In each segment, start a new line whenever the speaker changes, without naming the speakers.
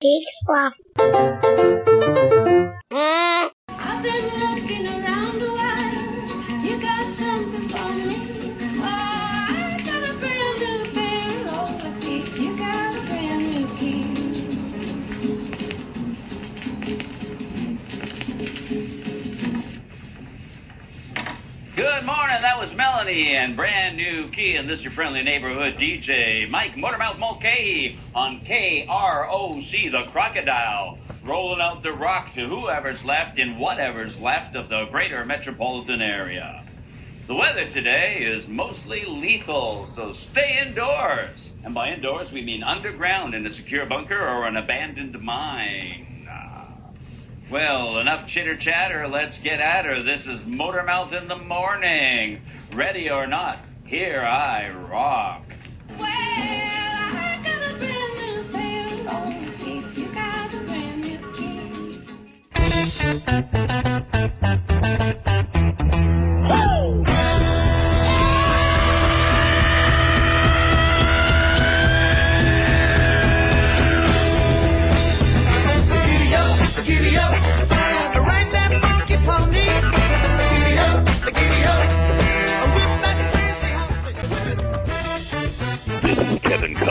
Big fluff.
I've been looking around a while.
Morning. That was Melanie and brand new key, and this is your friendly neighborhood DJ Mike Motormouth Mulcahy on KROC the Crocodile, rolling out the rock to whoever's left in whatever's left of the greater metropolitan area. The weather today is mostly lethal, so stay indoors. And by indoors, we mean underground in a secure bunker or an abandoned mine. Well, enough chitter chatter. Let's get at her. This is Motormouth in the morning. Ready or not, here I rock.
Well, I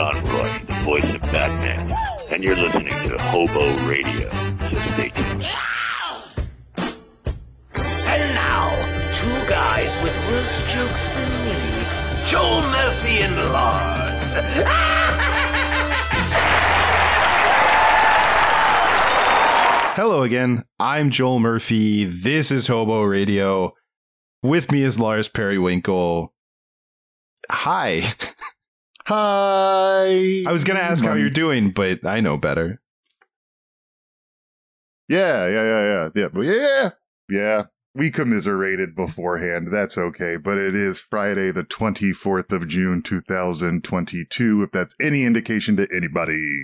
is Kevin Conroy, the voice of Batman, and you're listening to Hobo Radio. So stay tuned.
And now, two guys with worse jokes than me, Joel Murphy and Lars.
Hello again. I'm Joel Murphy. This is Hobo Radio. With me is Lars Periwinkle. Hi.
Hi.
I was going to ask how you're doing, but I know better.
Yeah, yeah, yeah, yeah, yeah, yeah, yeah. We commiserated beforehand. That's okay. But it is Friday, the twenty fourth of June, two thousand twenty-two. If that's any indication to anybody.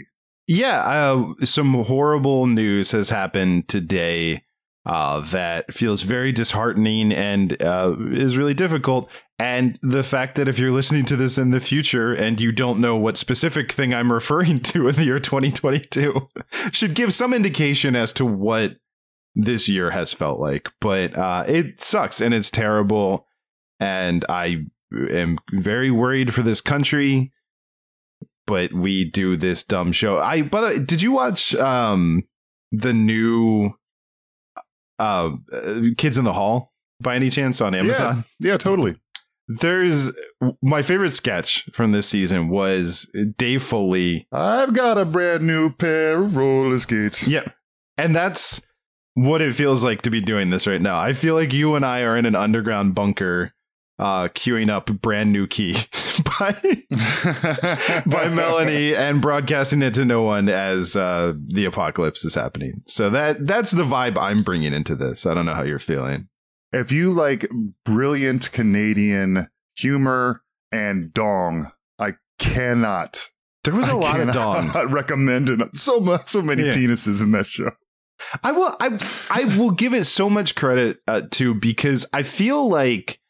Yeah, uh, some horrible news has happened today uh, that feels very disheartening and uh, is really difficult. And the fact that if you're listening to this in the future and you don't know what specific thing I'm referring to in the year 2022 should give some indication as to what this year has felt like. But uh, it sucks and it's terrible. And I am very worried for this country but we do this dumb show. I by the way, did you watch um the new uh Kids in the Hall by any chance on Amazon?
Yeah, yeah, totally.
There's my favorite sketch from this season was Dave Foley.
I've got a brand new pair of roller skates.
Yeah. And that's what it feels like to be doing this right now. I feel like you and I are in an underground bunker uh queuing up brand new key by by Melanie and broadcasting it to no one as uh, the apocalypse is happening. So that that's the vibe I'm bringing into this. I don't know how you're feeling.
if you like brilliant Canadian humor and dong, I cannot.
There was a
I
lot of dong.
cannot Recommend it. So much, so many
Yeah.
penises in that show.
I will I I will give it so much credit uh, to because I feel like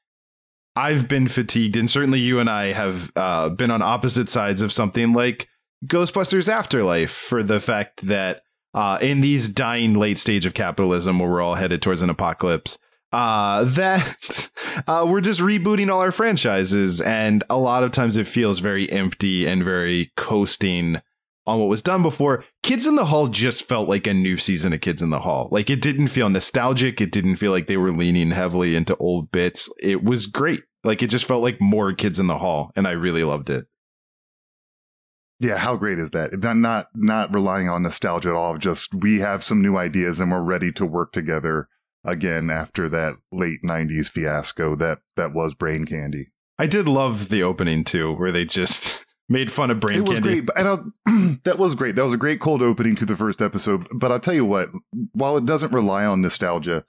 I've been fatigued and certainly you and I have uh, been on opposite sides of something like Ghostbusters Afterlife for the fact that uh, in these dying late stage of capitalism where we're all headed towards an apocalypse uh, that uh, we're just rebooting all our franchises and a lot of times it feels very empty and very coasting on what was done before. Kids in the Hall just felt like a new season of Kids in the Hall. Like it didn't feel nostalgic. It didn't feel like they were leaning heavily into old bits. It was great. Like it just felt like more Kids in the Hall, and I really loved it.
Yeah, how great is that? Not not not relying on nostalgia at all. Just we have some new ideas and we're ready to work together again after that late '90s fiasco that that was Brain Candy.
I did love the opening too, where they just made fun of brain
it was
candy.
great, and I'll, that was great. That was a great cold opening to the first episode. But I'll tell you what, while it doesn't rely on nostalgia,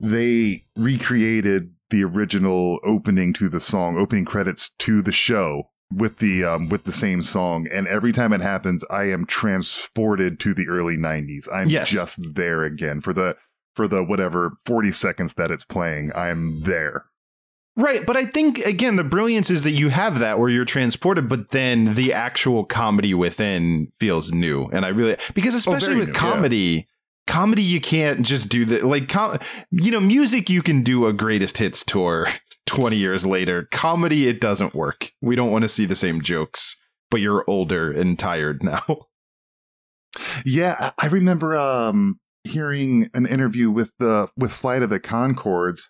they recreated the original opening to the song, opening credits to the show with the um with the same song. And every time it happens, I am transported to the early '90s. I'm
Yes.
just there again for the for the whatever 40 seconds that it's playing. I'm there.
Right, but I think again the brilliance is that you have that where you're transported, but then the actual comedy within feels new, and I really because especially
very
with
new, yeah.
comedy, comedy you can't just do the like com- you know music you can do a greatest hits tour twenty years later. Comedy it doesn't work. We don't want to see the same jokes, but you're older and tired now.
Yeah, I I remember um, hearing an interview with the with Flight of the Conchords,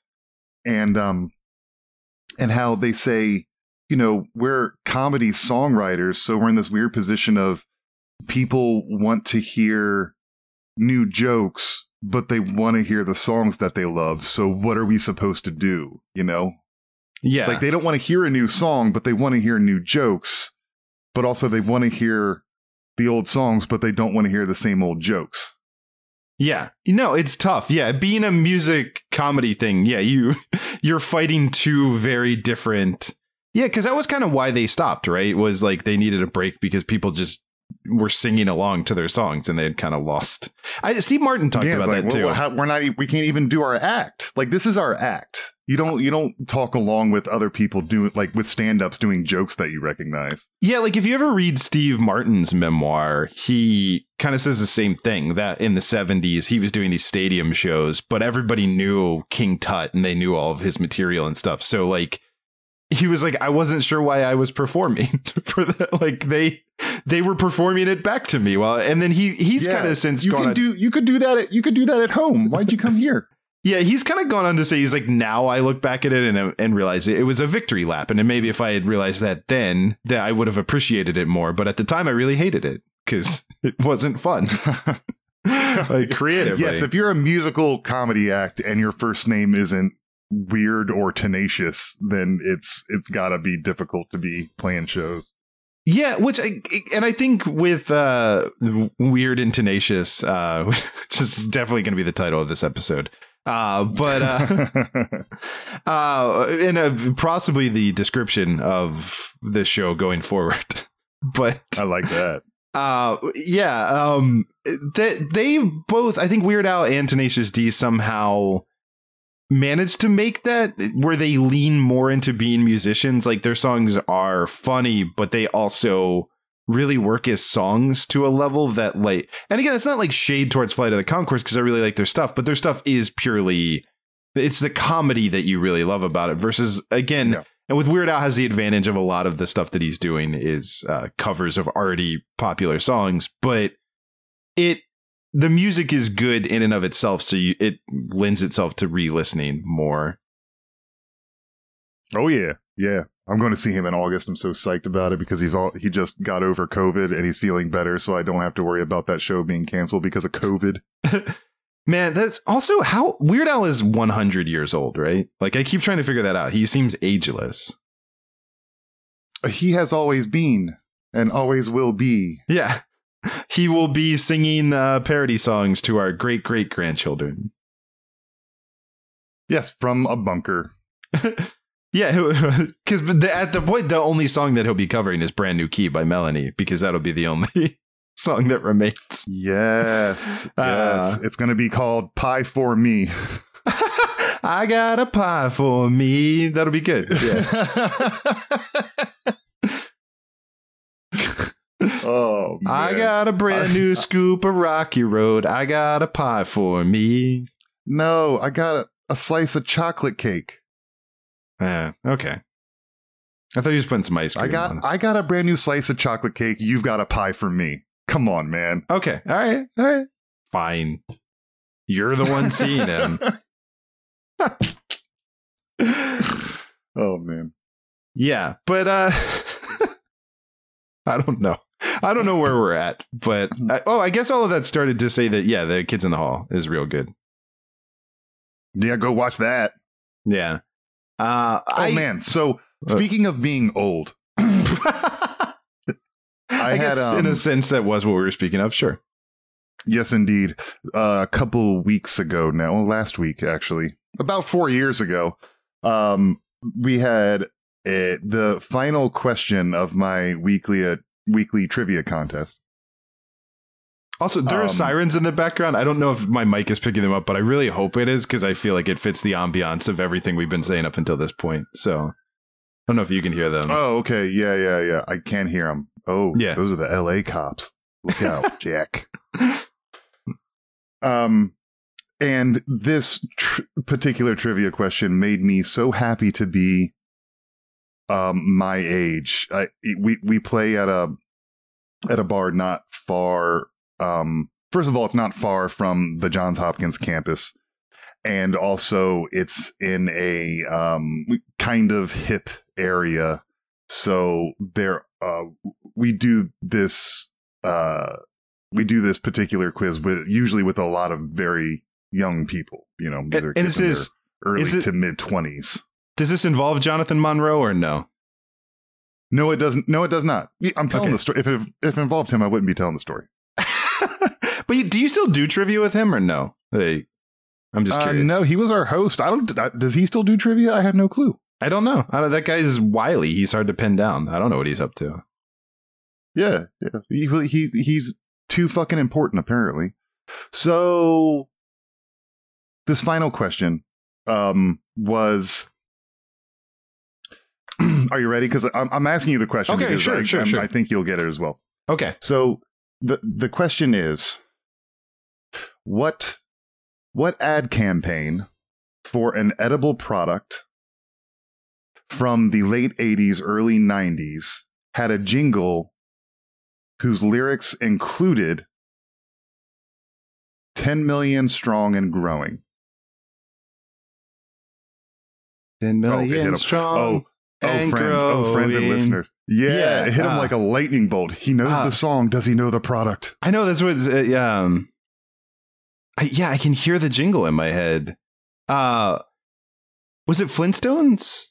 and um, and how they say, you know, we're comedy songwriters, so we're in this weird position of people want to hear new jokes, but they want to hear the songs that they love. So what are we supposed to do? You know,
Yeah,
like they don't want to hear a new song, but they want to hear new jokes. But also they want to hear the old songs, but they don't want to hear the same old jokes.
Yeah. No, it's tough. Yeah, being a music comedy thing, yeah, you you're fighting two very different Yeah, cuz that was kind of why they stopped, right? Was like they needed a break because people just were singing along to their songs and they had kind of lost. I Steve Martin talked
Yeah,
about
like,
that
well,
too.
how- we're not. We can't even do our act. Like this is our act. You don't. You don't talk along with other people doing like with stand-ups doing jokes that you recognize.
Yeah, like if you ever read Steve Martin's memoir, he kind of says the same thing that in the 70s he was doing these stadium shows, but everybody knew King Tut and they knew all of his material and stuff. So like he was like I wasn't sure why I was performing for that like they they were performing it back to me Well, and then he he's
Yeah,
kind of since
you
gone
can
on-
do. You could do that. At, you could do that at home. Why'd you come here?
Yeah, he's kind of gone on to say he's like now I look back at it and and realize it, it was a victory lap, and then maybe if I had realized that then, that I would have appreciated it more. But at the time, I really hated it because it wasn't fun, like creatively.
Yes, if you're a musical comedy act and your first name isn't weird or tenacious, then it's it's got to be difficult to be playing shows.
yeah, which I, and I think with uh, weird and tenacious, uh, which is definitely going to be the title of this episode. Uh, but uh, uh, and uh, possibly the description of this show going forward. but
I like that.
Uh, yeah. Um, they, they both, I think Weird Al and Tenacious D somehow managed to make that where they lean more into being musicians. Like their songs are funny, but they also really work as songs to a level that like, and again, it's not like shade towards Flight of the Conchords because I really like their stuff, but their stuff is purely, it's the comedy that you really love about it versus again,
Yeah.
and with Weird Al has the advantage of a lot of the stuff that he's doing is uh, covers of already popular songs, but it the music is good in and of itself, so you, it lends itself to re-listening more.
Oh yeah, yeah. I'm going to see him in August. I'm so psyched about it because he's all he just got over COVID and he's feeling better, so I don't have to worry about that show being canceled because of COVID.
Man, that's also how Weird Al is 100 years old, right? Like I keep trying to figure that out. He seems ageless.
He has always been and always will be.
Yeah. He will be singing uh, parody songs to our great great grandchildren.
Yes, from a bunker.
Yeah, because at the point, the only song that he'll be covering is "Brand New Key" by Melanie, because that'll be the only song that remains.
Yes, yes.
Uh.
it's going to be called "Pie for Me."
I got a pie for me. That'll be good. Yeah.
Oh, man.
I got a brand new scoop of Rocky Road. I got a pie for me.
no. I got a, a slice of chocolate cake.
Uh, okay. I thought you was putting some ice cream
I got
on.
I got a brand new slice of chocolate cake. You've got a pie for me. Come on, man.
Okay. All right. All right. Fine. You're the one seeing him.
oh man.
Yeah, but uh I don't know. I don't know where we're at, but I, oh, I guess all of that started to say that yeah, the Kids in the Hall is real good.
Yeah, go watch that.
Yeah. Uh
Oh
I
man. So
Uh,
speaking of being old,
I,
I,
guess
had
in
um,
a sense that was what we were speaking of, sure.
yes, indeed. Uh, a couple weeks ago now, well, last week actually, about four years ago, um, we had uh the final question of my weekly uh, weekly trivia contest.
Also, there
Um,
are sirens in the background. I don't know if my mic is picking them up, but I really hope it is because I feel like it fits the ambiance of everything we've been saying up until this point. So I don't know if you can hear them.
Oh, okay. Yeah, yeah, yeah. I can't hear them. Oh,
Yeah.
Those are the L.A. cops. Look out, Jack. Um, and this tr- particular trivia question made me so happy to be um my age. I, we we play at a at a bar not far. Um, first of all, it's not far from the Johns Hopkins campus, and also it's in a um kind of hip area. So there, uh, we do this. Uh, we do this particular quiz with usually with a lot of very young people. You know,
and, and this is
early
it-
to mid twenties.
Does this involve Jonathan Monroe or no?
No, it doesn't. No, it does not. I'm telling
Okay.
the story. If it, if it involved him, I wouldn't be telling the story.
but you, do you still do trivia with him or no? I'm just
Uh, no, he was our host. I don't. uh, Does he still do trivia? I have no clue.
I don't know. I don't, that guy's wily. He's hard to pin down. I don't know what he's up to.
Yeah, yeah. He, he he's too fucking important apparently. So this final question um was Are you ready? Because I'm, I'm asking you the question
Okay, sure,
I,
sure,
I'm-
sure.
I think you'll get it as well.
Okay.
So the the question is, what what ad campaign for an edible product from the late '80s, early '90s had a jingle whose lyrics included 10 million strong and growing.
10
Oh, it hit
million
him.
Oh, strong.
Oh, oh, friends, oh, friends and listeners. Yeah,
Yeah,
it hit him
ah.
like a lightning bolt. He knows
Ah.
the song. Does he know the product?
I know that's what. Uh, um, I, yeah, I can hear the jingle in my head. Uh, was it Flintstones?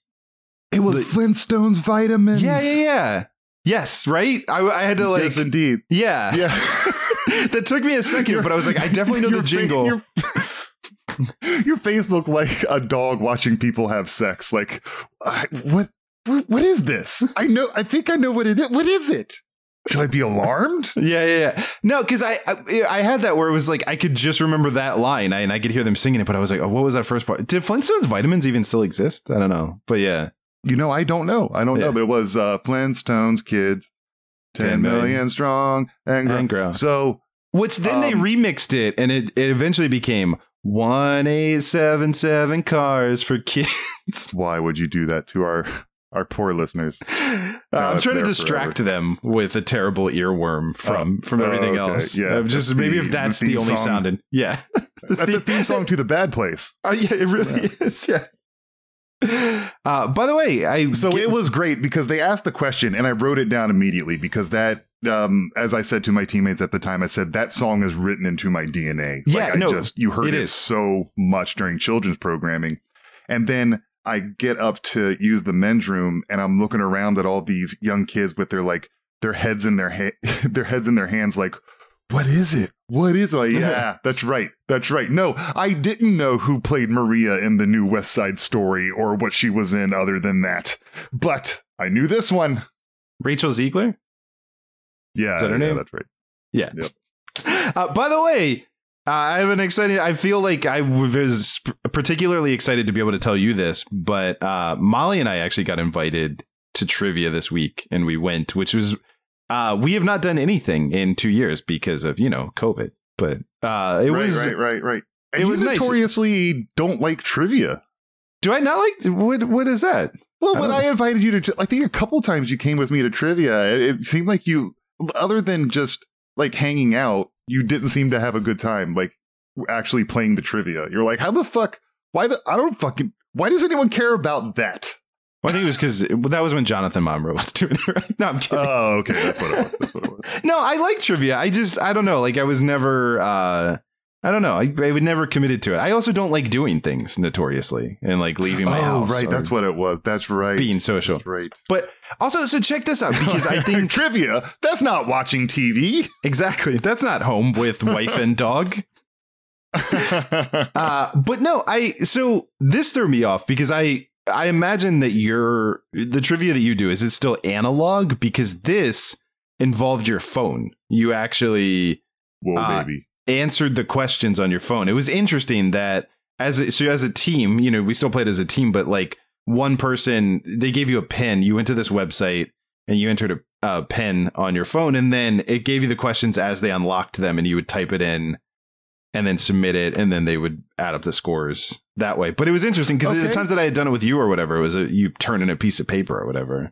It was
The-
Flintstones vitamins.
Yeah, yeah, yeah. Yes, right. I, I had to like.
yes, indeed.
yeah,
Yeah.
that took me a second, but I was like, I definitely know
Your
the jingle.
your, your face looked like a dog watching people have sex. Like, I- what? What what is this? I know. I think I know what it is. What is it? Should I be alarmed?
Yeah, yeah, yeah. No, because I, I I had that where it was like I could just remember that line I, and I could hear them singing it, but I was like, oh, what was that first part? Did Flintstones vitamins even still exist? I don't know, but yeah,
You know, I don't know. I don't
Yeah.
know, but it was uh, Flintstones kids, 10
10 million.
million strong and, grow.
And grow.
So,
which then they
Um,
remixed it, and it it eventually became one eight seven seven cars for kids.
why would you do that to our our poor listeners?
Uh, I'm trying to distract them with a terrible earworm from from
Oh,
everything
okay.
else.
Yeah,
Uh, just
that's
maybe if that's
the
the, only
song.
sounding. Yeah,
That's the theme song to the bad place.
Oh yeah, it really is. Yeah. Uh, by the way, I
So
get-
it was great because they asked the question and I wrote it down immediately because that, um, as I said to my teammates at the time, I said that song is written into my DNA.
Yeah,
like, I
no,
just you heard
it
it, so much during children's programming, and then I get up to use the men's room and I'm looking around at all these young kids with their like their heads in their ha- their heads in their hands, like. What is it? What is it? Like, yeah, that's right. That's right. No, I didn't know who played Maria in the new West Side Story or what she was in other than that. But I knew this one.
Rachel Zegler.
Yeah,
Is that her
yeah,
name?
that's right.
Yeah.
Yep.
Uh, by the way, uh, I have an exciting. I feel like I was particularly excited to be able to tell you this, but uh, Molly and I actually got invited to trivia this week, and we went, which was uh, we have not done anything in two years because of you know COVID. But uh, it
right,
was.
right, right, right. And
it was nice.
notoriously don't like trivia.
Do I not like what? What is that?
Well,
I
when I invited you to, I think a couple times you came with me to trivia. It, it seemed like you, other than just like hanging out, you didn't seem to have a good time, like actually playing the trivia. You're like, how the fuck? Why the? I don't fucking. Why does anyone care about that?
Well, I think it was because that was when Jonathan Monroe was doing it. Right? No, I'm kidding.
Oh, okay, that's what it was. That's what it was.
no, I like trivia. I just I don't know. Like I was never. uh I don't know. I, I would never committed to it. I also don't like doing things notoriously and like leaving my house.
oh,
house.
right, that's what it was. That's right.
being social.
That's right.
But also, so check this out because I think
trivia. That's not watching TV.
exactly that's not home with wife and dog. Uh, but no, I so this threw me off because I I imagine that your the trivia that you do is it still analog because this involved your phone. You actually
Whoa,
Uh,
baby.
Answered the questions on your phone. It was interesting that as a, so as a team, you know, we still played as a team, but like one person, they gave you a pen. You went to this website and you entered a, a pen on your phone, and then it gave you the questions as they unlocked them, and you would type it in and then submit it, and then they would add up the scores that way. But it was interesting because the times that I had done it with you or whatever, it was a, you turn in a piece of paper or whatever.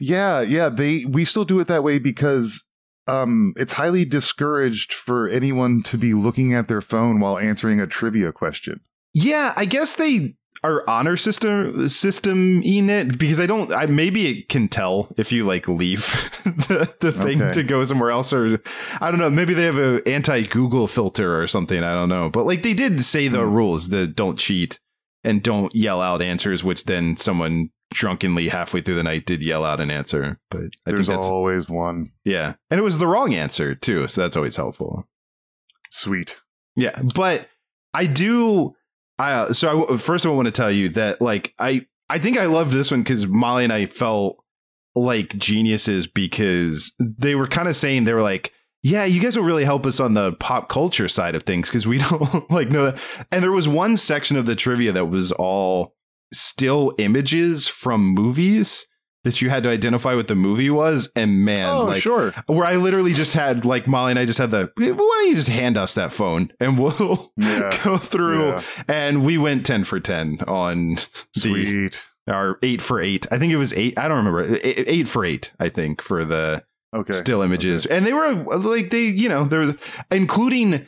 Yeah, yeah. They we still do it that way because um it's highly discouraged for anyone to be looking at their phone while answering a trivia question.
Yeah, I guess they are honor system system in it because I don't. I maybe it can tell if you like leave the, the thing
Okay.
to go somewhere else, or I don't know. Maybe they have a anti Google filter or something. I don't know. But like they did say the
Hmm.
rules that don't cheat and don't yell out answers, which then someone drunkenly halfway through the night did yell out an answer. But I
There's
think that's
always one.
yeah, and it was the wrong answer too, so that's always helpful.
Sweet.
Yeah, but I do. I uh, so I, first of all, I want to tell you that like I I think I loved this one because Molly and I felt like geniuses because they were kind of saying they were like, yeah, you guys will really help us on the pop culture side of things because we don't like know that. And there was one section of the trivia that was all still images from movies that you had to identify what the movie was, and man,
oh,
like
sure.
where I literally just had like Molly and I just had the why don't you just hand us that phone and we'll
Yeah.
go through
Yeah.
and we went 10 for 10 on the
Sweet.
our 8 for 8 I think it was 8 I don't remember 8, eight for 8 I think for the
Okay.
still images and they were like they you know there was including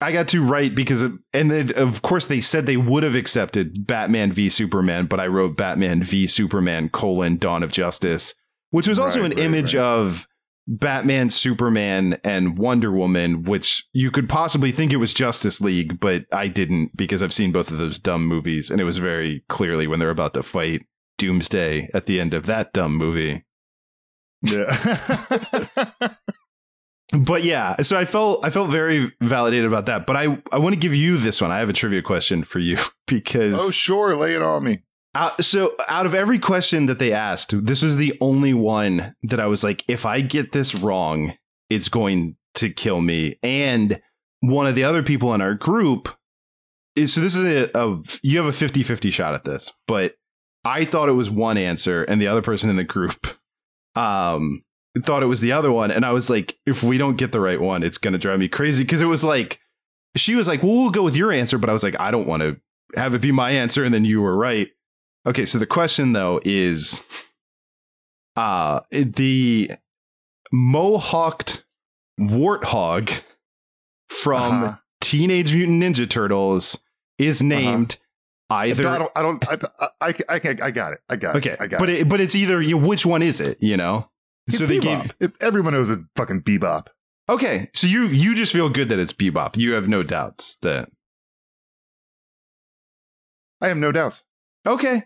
I got to write because of, and they, of course they said they would have accepted Batman v Superman, but I wrote Batman v Superman colon Dawn of Justice, which was also
Right,
an
right,
image
right.
of Batman, Superman, and Wonder Woman, which you could possibly think it was Justice League, but I didn't because I've seen both of those dumb movies, and it was very clearly when they're about to fight Doomsday at the end of that dumb movie.
Yeah.
But yeah, so I felt I felt very validated about that. But I I want to give you this one. I have a trivia question for you because
oh, sure. Lay it on me.
out, so out of every question that they asked, this was the only one that I was like, if I get this wrong, it's going to kill me. And one of the other people in our group is so this is a, a you have a 50-50 shot at this, but I thought it was one answer and the other person in the group um thought it was the other one and I was like if we don't get the right one it's going to drive me crazy because it was like she was like well we'll go with your answer but I was like I don't want to have it be my answer and then you were right okay so the question though is uh the mohawked warthog from
Uh-huh.
Teenage Mutant Ninja Turtles is named either
I don't. I don't. I, I, I, I, got it. I got
Okay,
it. I got
but
it,
but it's either you, which one is it? You know,
It's
so they
Bebop.
gave.
Everyone knows it's fucking bebop.
Okay, so you you just feel good that it's Bebop. You have no doubts that.
I have no doubt.
Okay,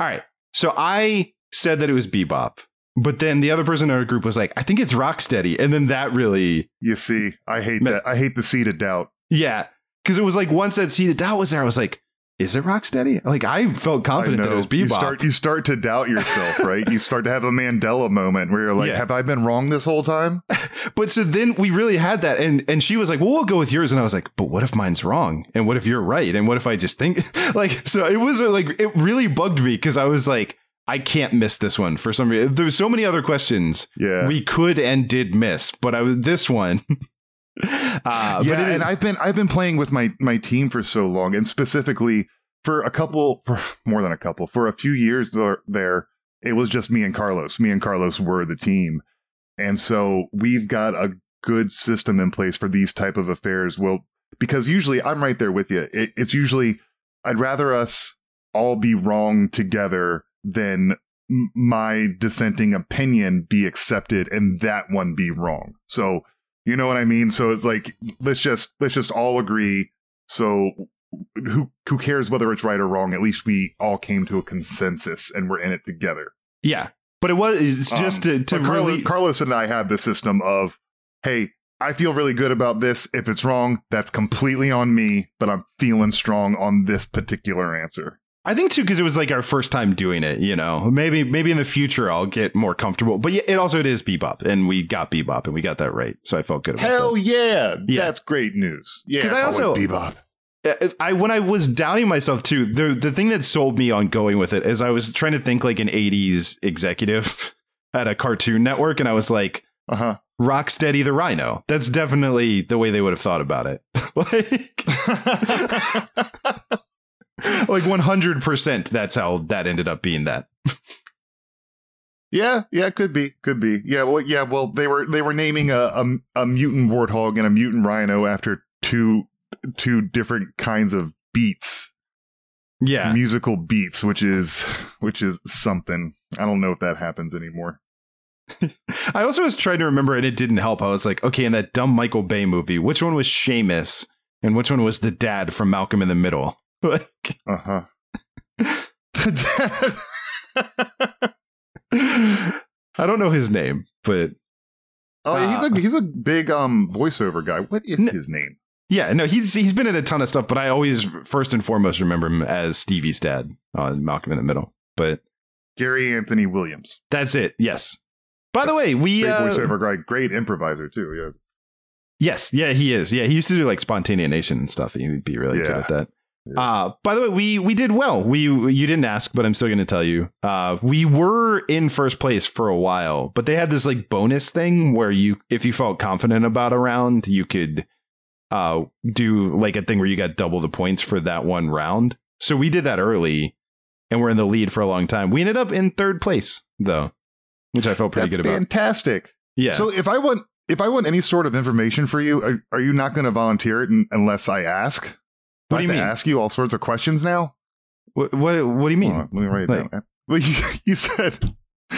all right. So I said that it was Bebop, but then the other person in our group was like, "I think it's Rocksteady," and then that really,
You see, I hate that. I hate the seed of doubt.
yeah, because it was like once that seed of doubt was there, I was like, "Is it Rocksteady?" Like I felt confident
I
that it was Bebop.
You start, you start to doubt yourself, right? you start to have a Mandela moment where you're like,
Yeah.
"Have I been wrong this whole time?"
But so then we really had that, and and she was like, "Well, we'll go with yours," and I was like, "But what if mine's wrong? And what if you're right? And what if I just think like?" So it was like it really bugged me because I was like, "I can't miss this one for some reason." There's so many other questions
Yeah.
we could and did miss, but I was this one. uh,
yeah, and I've been I've been playing with my my team for so long, and specifically for a couple, for more than a couple, for a few years there, there, it was just me and Carlos. Me and Carlos were the team, and so we've got a good system in place for these type of affairs. Well, because usually I'm right there with you. It, it's usually I'd rather us all be wrong together than my dissenting opinion be accepted and that one be wrong. So you know what I mean? So it's like let's just let's just all agree. So who who cares whether it's right or wrong? At least we all came to a consensus and we're in it together.
yeah, but it was it's just
Um,
to to
but Carlos,
really
Carlos and I have the system of, hey, I feel really good about this. If it's wrong, that's completely on me, but I'm feeling strong on this particular answer.
I think too because it was like our first time doing it. You know, maybe maybe in the future I'll get more comfortable. But yeah, it also it is bebop, and we got bebop, and we got that right, so I felt good. About
Hell
that.
yeah.
Yeah.
That's great news. Yeah,
'Cause
it's
I also-
bebop.
I when I was doubting myself too, the the thing that sold me on going with it is I was trying to think like an '80s executive at a Cartoon Network, and I was like,
Uh huh.
Rocksteady the Rhino. That's definitely the way they would have thought about it. like, like 100%. That's how that ended up being that.
Yeah, yeah, could be, could be. Yeah, well, yeah, well, they were they were naming a a, a mutant warthog and a mutant rhino after two two different kinds of beats,
Yeah.
musical beats, which is which is something. I don't know if that happens anymore.
I also was trying to remember, and it didn't help. I was like, okay, in that dumb Michael Bay movie, which one was Sheamus and which one was the dad from Malcolm in the Middle? Like,
Uh huh.
I don't know his name, but
oh, yeah, he's
Uh,
a he's a big um voiceover guy. What is his name?
yeah, no, he's he's been in a ton of stuff. But I always first and foremost remember him as Stevie's dad on Malcolm in the Middle. But
Gary Anthony Williams.
that's it. Yes. By the way, we
Great
uh,
voiceover guy, great improviser too. Yeah.
Yes, yeah, he is. Yeah, he used to do like Spontaneanation and stuff. He'd be really good at that.
Yeah.
Uh, by the way, we we did well. We you didn't ask, but I'm still going to tell you. Uh, we were in first place for a while, but they had this like bonus thing where you, if you felt confident about a round, you could uh do like a thing where you got double the points for that one round. So we did that early, and we're in the lead for a long time. We ended up in third place though, which I felt pretty
That's
good about.
fantastic.
Yeah.
So if I want if I want any sort of information for you, are, are you not going to volunteer it unless I ask?
What do you
to
mean?
Ask you all sorts of questions now.
what, what what do you mean?
On, let me write it
Like-
down. Well, you, you said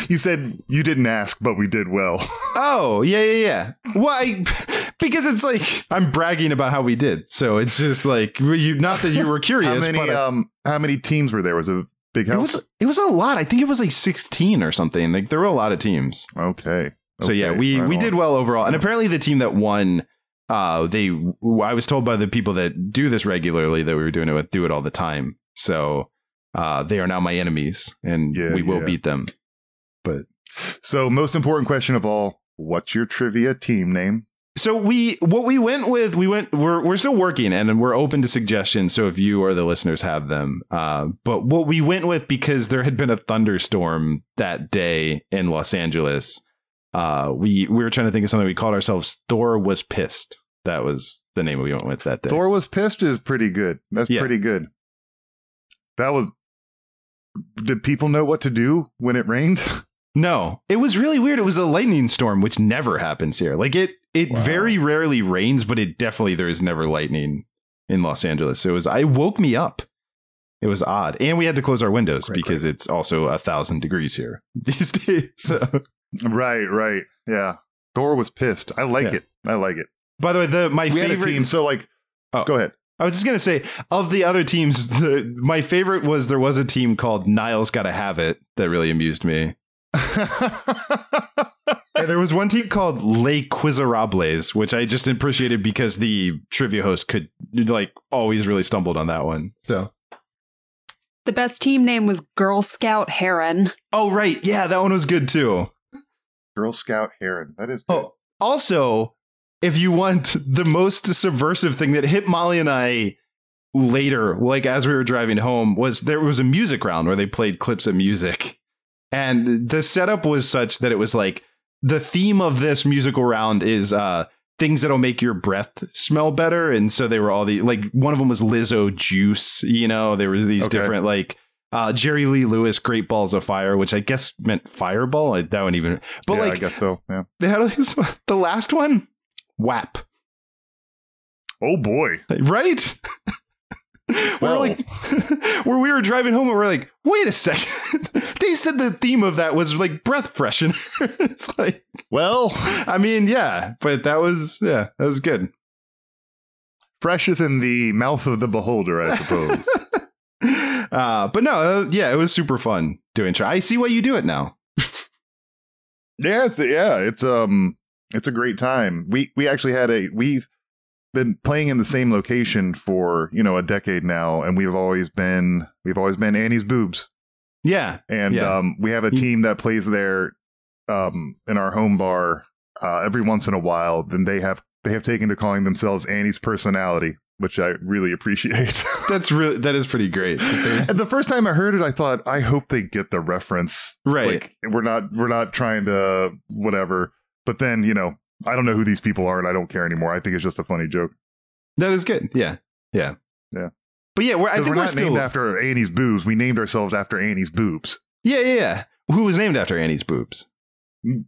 you said you didn't ask, but we did well.
Oh, yeah, yeah, yeah. Why? Because it's like I'm bragging about how we did. So it's just like you not that you were curious,
how many um how many teams were there? Was it a big
it
house?
was it was a lot. I think it was like 16 or something. Like there were a lot of teams.
okay.
So yeah, we
right
we
on.
did well overall. And apparently the team that won uh they I was told by the people that do this regularly that we were doing it with do it all the time. So uh they are now my enemies and
Yeah,
we will
yeah.
beat them.
But so most important question of all: What's your trivia team name?
So we what we went with we went we're we're still working and we're open to suggestions. So if you or the listeners have them, uh, but what we went with because there had been a thunderstorm that day in Los Angeles, uh, we we were trying to think of something. We called ourselves Thor was pissed. That was the name we went with that day.
Thor was pissed is pretty good. That's
Yeah.
pretty good. That was. Did people know what to do when it rained?
No, it was really weird. It was a lightning storm, which never happens here. Like it, it
Wow.
very rarely rains, but it definitely there is never lightning in Los Angeles. So it was. I woke me up. It was odd, and we had to close our windows
Great,
because it's also a thousand degrees here these days. So,
right, right. Yeah. Thor was pissed. I like
Yeah.
it. I like it.
by the way, the my
we
favorite
team, so like,
Oh.
go ahead.
I was just gonna say of the other teams, the, my favorite was there was a team called Niles Gotta Have It that really amused me. And there was one team called Les Quizerables, which I just appreciated because the trivia host could like always really stumbled on that one. So
The best team name was Girl Scout Heron.
Oh right, yeah, that one was good too.
Girl Scout Heron. That is good.
Oh, also, if you want the most subversive thing that hit Molly and I later, like as we were driving home, was there was a music round where they played clips of music. And the setup was such that it was like the theme of this musical round is uh things that'll make your breath smell better. And so they were all the like one of them was Lizzo juice, you know, there were these
Okay.
different like uh Jerry Lee Lewis Great Balls of Fire, which I guess meant fireball. I, that one even but
yeah,
like
I guess so. Yeah.
they had the last one, WAP,
Oh boy.
right? we're
Well.
like, where we were driving home, and we're like, wait a second. they said the theme of that was like breath freshener. it's like,
Well,
I mean, yeah, but that was, yeah, that was good.
fresh is in the mouth of the beholder, I suppose.
Uh, but no, uh, yeah, it was super fun doing. Try. I see why you do it now.
yeah, it's yeah, it's um, it's a great time. We we actually had a we've been playing in the same location for you know a decade now, and we've always been we've always been Annie's boobs,
Yeah.
and
Yeah.
um, we have a team that plays there um, in our home bar uh, every once in a while. Then they have they have taken to calling themselves Annie's personality, which I really appreciate.
That's really that is pretty great.
and the first time I heard it, I thought, I hope they get the reference.
Right.
Like we're not we're not trying to whatever. But then you know I don't know who these people are, and I don't care anymore. I think it's just a funny joke.
That is good. Yeah. Yeah.
Yeah.
But yeah, we're, I think
we're
we're,
not
still
named after Annie's boobs. We named ourselves after Annie's boobs.
Yeah, yeah, yeah. Who was named after Annie's boobs?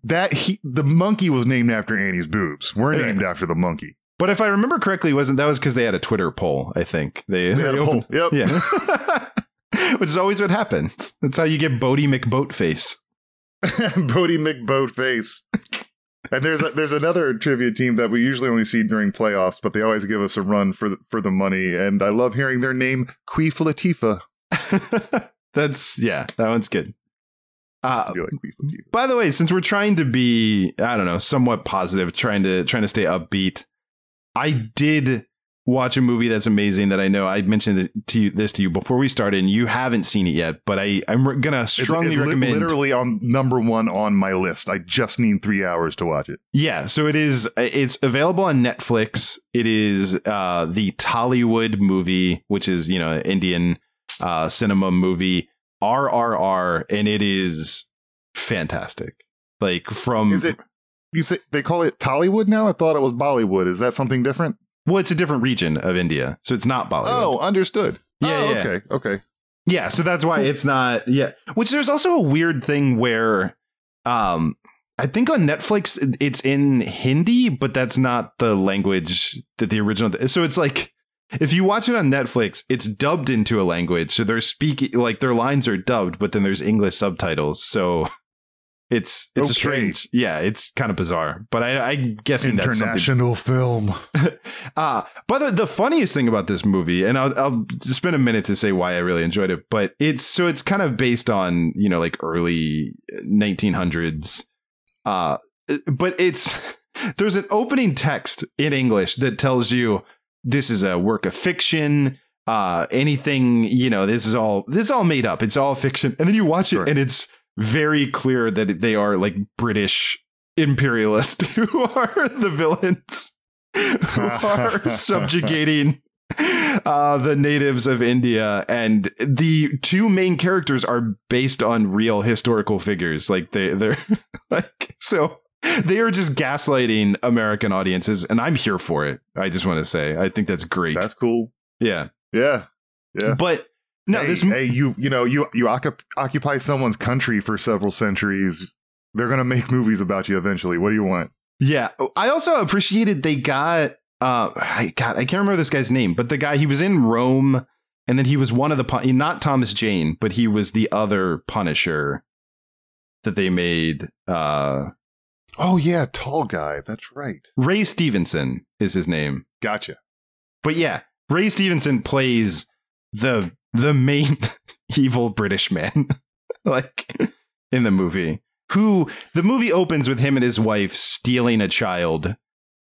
That he, the monkey was named after Annie's boobs. We're named after the monkey.
But if I remember correctly, wasn't that was because they had a Twitter poll? I think they,
They had a
opened-
poll. Yep.
Yeah, which is always what happens. That's how you get Boaty McBoatface.
Boaty McBoatface. And there's a, there's another trivia team that we usually only see during playoffs, but they always give us a run for the, for the money. And I love hearing their name, Queef Latifah.
That's yeah, that one's good. Uh,
I do like Queef Latifah.
by the way, since we're trying to be, I don't know, somewhat positive, trying to trying to stay upbeat, I did watch a movie that's amazing that I know I mentioned to you, this to you before we started, and you haven't seen it yet, but I I'm re- gonna strongly
it's li-
recommend.
literally on number one on my list. I just need three hours to watch it.
Yeah, so it is. It's available on Netflix. It is uh, the Tollywood movie, which is you know Indian uh, cinema movie RRR, and it is fantastic. Like from
Is it? You say they call it Tollywood now? I thought it was Bollywood. Is that something different?
well, it's a different region of India, so it's not Bollywood.
Oh, understood.
Yeah,
Oh,
yeah.
okay, okay.
Yeah, so that's why it's not. Yeah, which there's also a weird thing where, um, I think on Netflix it's in Hindi, but that's not the language that the original. So it's like if you watch it on Netflix, it's dubbed into a language, so they're speaking like their lines are dubbed, but then there's English subtitles. So it's it's a strange. Yeah, it's kind of bizarre, but I, I'm guessing that's something
International film.
uh, but the, the funniest thing about this movie, and I'll, I'll spend a minute to say why I really enjoyed it, but it's so it's kind of based on, you know, like early 1900s. Uh, but it's there's an opening text in English that tells you this is a work of fiction. Uh, anything, you know, this is all this is all made up. It's all fiction. And then you watch
Sure.
it, and it's very clear that they are like British imperialists who are the villains who are subjugating uh, the natives of India, and the two main characters are based on real historical figures. Like they, they're like so they are just gaslighting American audiences, and I'm here for it. I just want to say, I think that's great.
That's cool.
yeah,
Yeah. Yeah.
but no,
hey,
this
hey, you you know you you occup- occupy someone's country for several centuries. They're gonna make movies about you eventually. What do you want?
Yeah. I also appreciated they got uh I God, I can't remember this guy's name, but the guy he was in Rome and then he was one of the Pun- not Thomas Jane, but he was the other Punisher that they made uh
Oh yeah, tall guy. That's right.
Ray Stevenson is his name.
Gotcha.
But yeah, Ray Stevenson plays the the main evil British man like in the movie. Who the movie opens with him and his wife stealing a child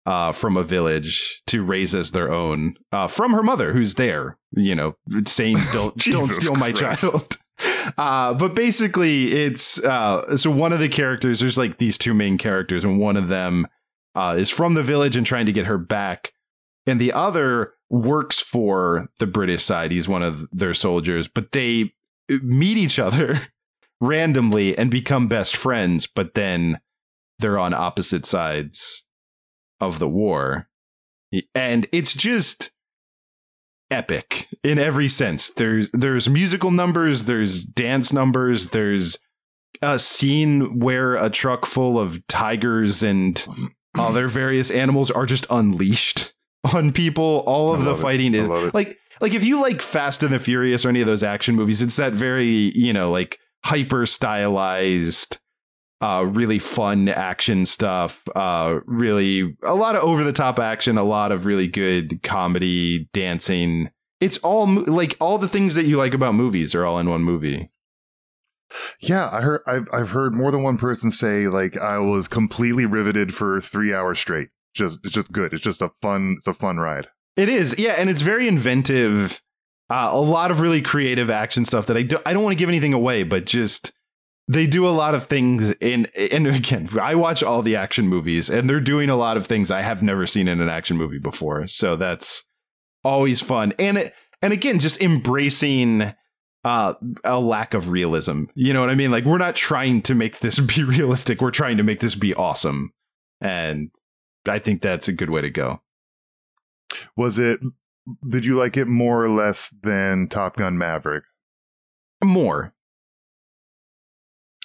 uh, from a village to raise as their own uh, from her mother, who's there, you know, saying don't don't steal my child. Uh, but basically, it's uh, so one of the characters. There's like these two main characters, and one of them uh, is from the village and trying to get her back, and the other works for the British side. He's one of their soldiers, but they meet each other randomly and become best friends, but then they're on opposite sides of the war. And it's just epic in every sense. There's there's musical numbers, there's dance numbers, there's a scene where a truck full of tigers and other various animals are just unleashed on people. All of
I
the fighting
I
is like like if you like Fast and the Furious or any of those action movies, it's that very, you know, like hyper stylized uh really fun action stuff. Uh really a lot of over the top action, a lot of really good comedy, dancing. It's all like all the things that you like about movies are all in one movie.
Yeah, I heard. I've I've heard more than one person say like I was completely riveted for three hours straight. Just it's just good. It's just a fun it's a fun ride.
It is, yeah, and it's very inventive. Uh, a lot of really creative action stuff that I do. I don't want to give anything away, but just they do a lot of things in. And again, I watch all the action movies, and they're doing a lot of things I have never seen in an action movie before. So that's always fun, and it, and again, just embracing uh, a lack of realism. You know what I mean? Like we're not trying to make this be realistic. We're trying to make this be awesome, and I think that's a good way to go.
Was it? Did you like it more or less than Top Gun Maverick?
More,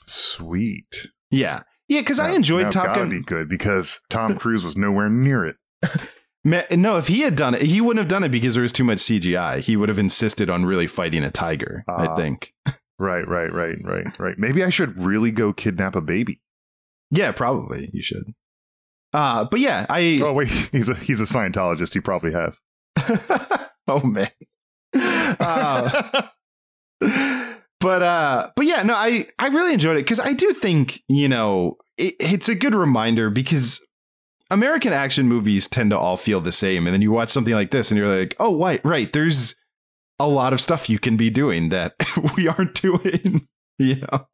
Sweet.
yeah, yeah, because I enjoyed Top Gun.
be good because Tom Cruise was nowhere near it.
No, if he had done it, he wouldn't have done it because there was too much CGI. He would have insisted on really fighting a tiger. I
Ah.
think.
Right, right, right, right, right. Maybe I should really go kidnap a baby.
Yeah, probably you should. Uh but yeah, I.
Oh wait, he's a he's a Scientologist. He probably has.
oh man. Uh, but uh but yeah no i i really enjoyed it because i do think you know it, it's a good reminder because american action movies tend to all feel the same and then you watch something like this and you're like oh right right there's a lot of stuff you can be doing that we aren't doing you know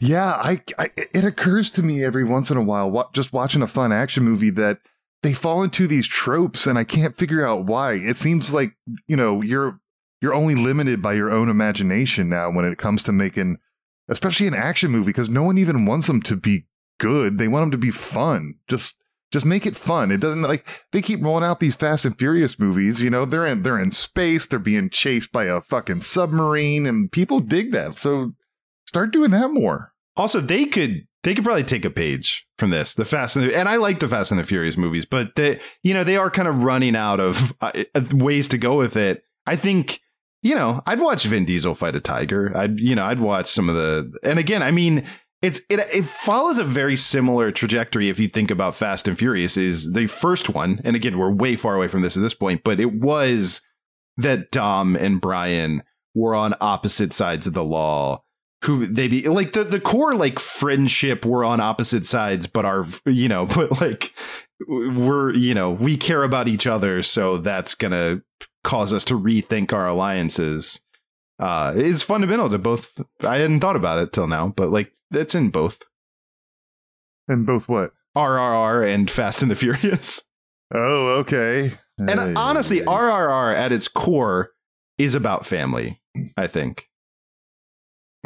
Yeah, I, I it occurs to me every once in a while, wa- just watching a fun action movie, that they fall into these tropes, and I can't figure out why. It seems like you know you're you're only limited by your own imagination now when it comes to making, especially an action movie, because no one even wants them to be good. They want them to be fun. Just just make it fun. It doesn't like they keep rolling out these Fast and Furious movies. You know, they're in they're in space. They're being chased by a fucking submarine, and people dig that. So start doing that more.
Also, they could they could probably take a page from this. The Fast and the, and I like the Fast and the Furious movies, but they you know they are kind of running out of uh, ways to go with it. I think you know I'd watch Vin Diesel fight a tiger. I'd you know I'd watch some of the and again I mean it's it it follows a very similar trajectory if you think about Fast and Furious is the first one and again we're way far away from this at this point, but it was that Dom and Brian were on opposite sides of the law who they be like the the core like friendship we're on opposite sides but our you know but like we're you know we care about each other so that's gonna cause us to rethink our alliances uh is fundamental to both i hadn't thought about it till now but like it's in both
in both what?
rrr and fast and the furious
Oh, okay.
and
Ay,
honestly
ay.
rrr at its core is about family i think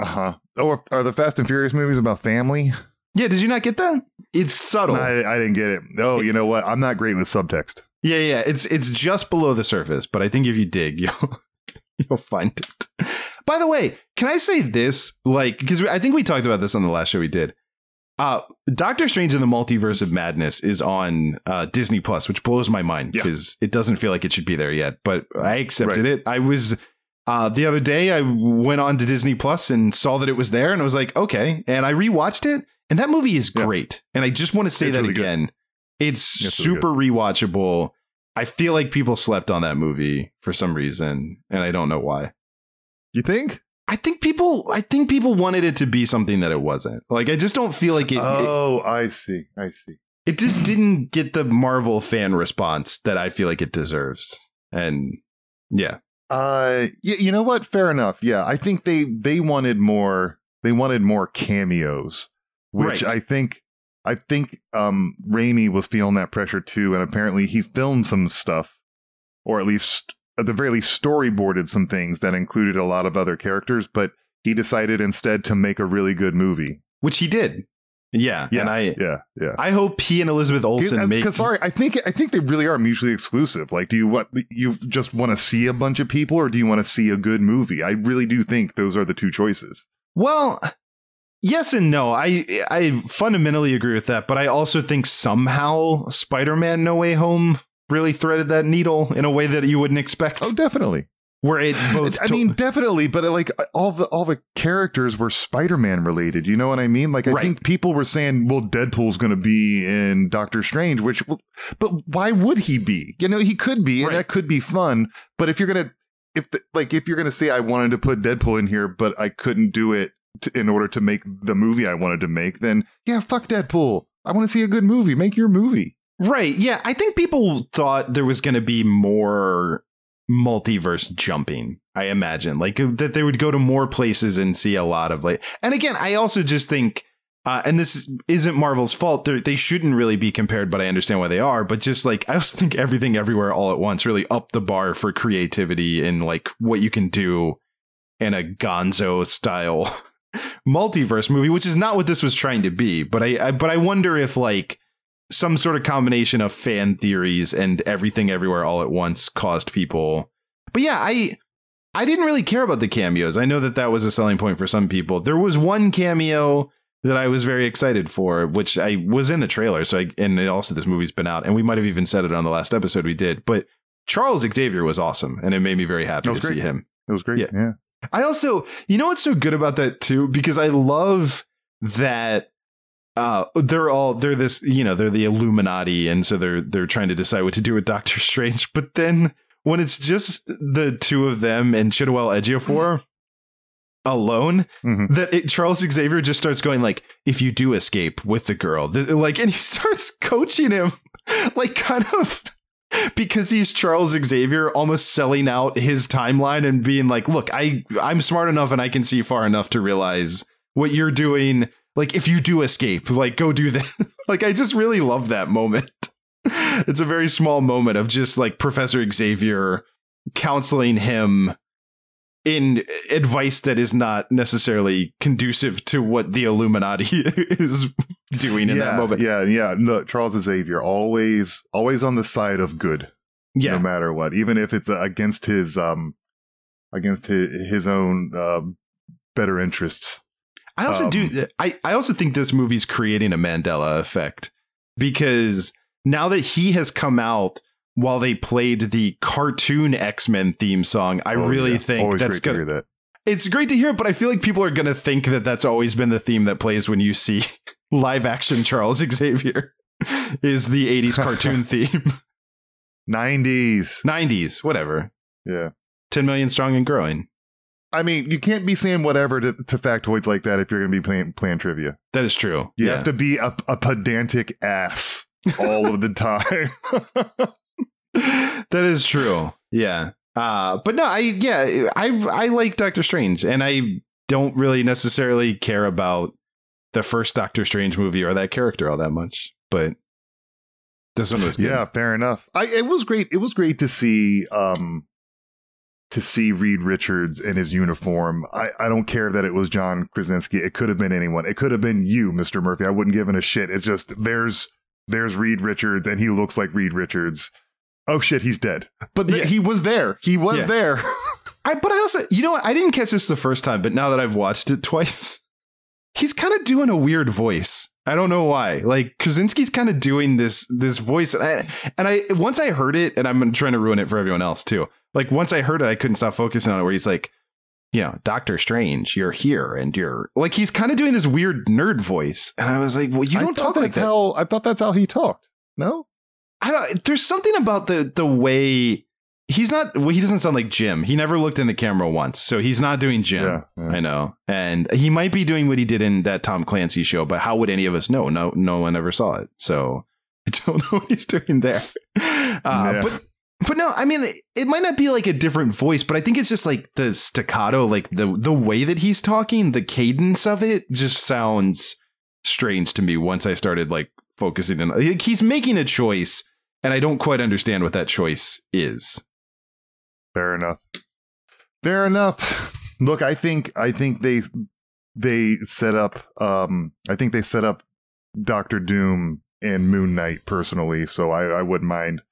uh-huh. Oh, are- the Fast and Furious movies about family?
yeah did you not get that it's subtle
I, I didn't get it. Oh, you know what? I'm not great with subtext.
Yeah, yeah, it's it's just below the surface, but I think if you dig, you'll you'll find it. By the way, can I say this? Like, because I think we talked about this on the last show we did. Uh, Doctor Strange in the Multiverse of Madness is on uh, Disney Plus, which blows my mind
Yeah.
because it doesn't feel like it should be there yet. But I accepted
Right.
it. I was uh, the other day. I went on to Disney Plus and saw that it was there, and I was like, okay. And I rewatched it, and that movie is
Yeah.
great. And I just want to say
It's
that
really good.
again. It's
It's really
super rewatchable. I feel like people slept on that movie for some reason, and I don't know why.
You think?
I think people, I think people wanted it to be something that it wasn't. Like, I just don't feel like it. it,
oh, I see. I see.
it just didn't get the Marvel fan response that I feel like it deserves. And yeah,
Uh, y- you know what? Fair enough. Yeah, I think they they wanted more. They wanted more cameos, which
Right.
I think I think um Raimi was feeling that pressure too, and apparently he filmed some stuff, or at least at the very least storyboarded some things that included a lot of other characters. But he decided instead to make a really good movie.
which he did. Yeah,
Yeah,
and I,
yeah, yeah.
I hope he and Elizabeth Olsen make.
Because sorry, I think I think they really are mutually exclusive. Like, do you what you just want to see a bunch of people, or do you want to see a good movie? I really do think those are the two choices.
Well, yes and no. I I fundamentally agree with that, but I also think somehow Spider-Man No Way Home really threaded that needle in a way that you wouldn't expect.
Oh, definitely.
Where it both
I
to-
mean, definitely, but uh, like all the all the characters were Spider-Man related. You know what I mean? Like, I
Right.
think people were saying, "Well, Deadpool's going to be in Doctor Strange," which, well, but why would he be? You know, he could be, and that could be fun. But if you're gonna, if the, like, if you're gonna say, "I wanted to put Deadpool in here, but I couldn't do it to, in order to make the movie I wanted to make," then yeah, fuck Deadpool. I want to see a good movie. Make your movie.
Right. Yeah. I think people thought there was going to be more multiverse jumping. I imagine like that they would go to more places and see a lot of like. And again, I also just think, uh, and this isn't Marvel's fault. They're, they shouldn't really be compared, but I understand why they are. But just like I also think everything, everywhere, all at once, really up the bar for creativity and like what you can do in a Gonzo style multiverse movie, which is not what this was trying to be. But I, I but I wonder if like some sort of combination of fan theories and everything everywhere all at once caused people. But yeah, I I didn't really care about the cameos. I know that that was a selling point for some people. There was one cameo that I was very excited for, which I was in the trailer. So I, and also this movie's been out, and we might have even said it on the last episode we did. But Charles Xavier was awesome, and it made me very happy to
great.
see him.
It was great.
Yeah.
Yeah.
I also, you know what's so good about that too? Because I love that uh they're all they're this, you know, they're the Illuminati, and so they're they're trying to decide what to do with Doctor Strange. But then when it's just the two of them and Chiwetel Ejiofor alone,
Mhm.
that it, Charles Xavier just starts going like, "If you do escape with the girl," th- like, and he starts coaching him, like, kind of because he's Charles Xavier, almost selling out his timeline and being like, "Look, I I'm smart enough and I can see far enough to realize what you're doing. Like, if you do escape, like, go do this." like, I just really love that moment. It's a very small moment of just like Professor Xavier counseling him in advice that is not necessarily conducive to what the Illuminati is doing in
yeah,
that moment.
Yeah, yeah. No, Charles Xavier always always on the side of good,
Yeah.
no matter what, even if it's uh, against his um against his, his own um better interests.
I also
Um,
do. I, I also think this movie's creating a Mandela effect because now that he has come out while they played the cartoon X Men theme song, I
Oh,
really
yeah.
think
Always
that's gonna.
that.
It's great to hear, but I feel like people are gonna think that that's always been the theme that plays when you see live action Charles Xavier is the '80s cartoon theme,
90s.
'90s, whatever.
Yeah.
10 million strong and growing.
I mean, you can't be saying whatever to, to factoids like that if you're going to be playing, playing trivia.
That is true.
You
yeah.
have to be a, a pedantic ass all of the time.
that is true. Yeah. Uh, but no, I yeah, I I like Doctor Strange, and I don't really necessarily care about the first Doctor Strange movie or that character all that much. But this one was good.
yeah, fair enough. I it was great. It was great to see um to see Reed Richards in his uniform. I, I don't care that it was John Krasinski. It could have been anyone. It could have been you, Mr. Murphy. I wouldn't give in a shit. It just there's there's Reed Richards and he looks like Reed Richards. Oh shit, he's dead. But th-
Yeah.
he was there. He was
Yeah.
there.
I, but I also, you know what? I didn't catch this the first time, but now that I've watched it twice, he's kind of doing a weird voice. I don't know why. Like Krasinski's kind of doing this this voice, and I, and I once I heard it, and I'm trying to ruin it for everyone else too. Like once I heard it, I couldn't stop focusing on it. Where he's like, you know, Doctor Strange, you're here, and you're like, he's kind of doing this weird nerd voice, and I was like, well, you don't talk like that.
How, I thought that's how he talked. No?
I don't. There's something about the the way he's not. Well, he doesn't sound like Jim. He never looked in the camera once, so he's not doing Jim.
Yeah, yeah.
I know, and he might be doing what he did in that Tom Clancy show, but how would any of us know? No, no one ever saw it, so I don't know what he's doing there. Uh,
Yeah.
But but no, I mean, it might not be like a different voice, but I think it's just like the staccato, like the the way that he's talking, the cadence of it just sounds strange to me. Once I started like focusing in, like, he's making a choice, and I don't quite understand what that choice is.
Fair enough. Fair enough. Look, I think I think they they set up um I think they set up Doctor Doom and Moon Knight personally, so I, I wouldn't mind.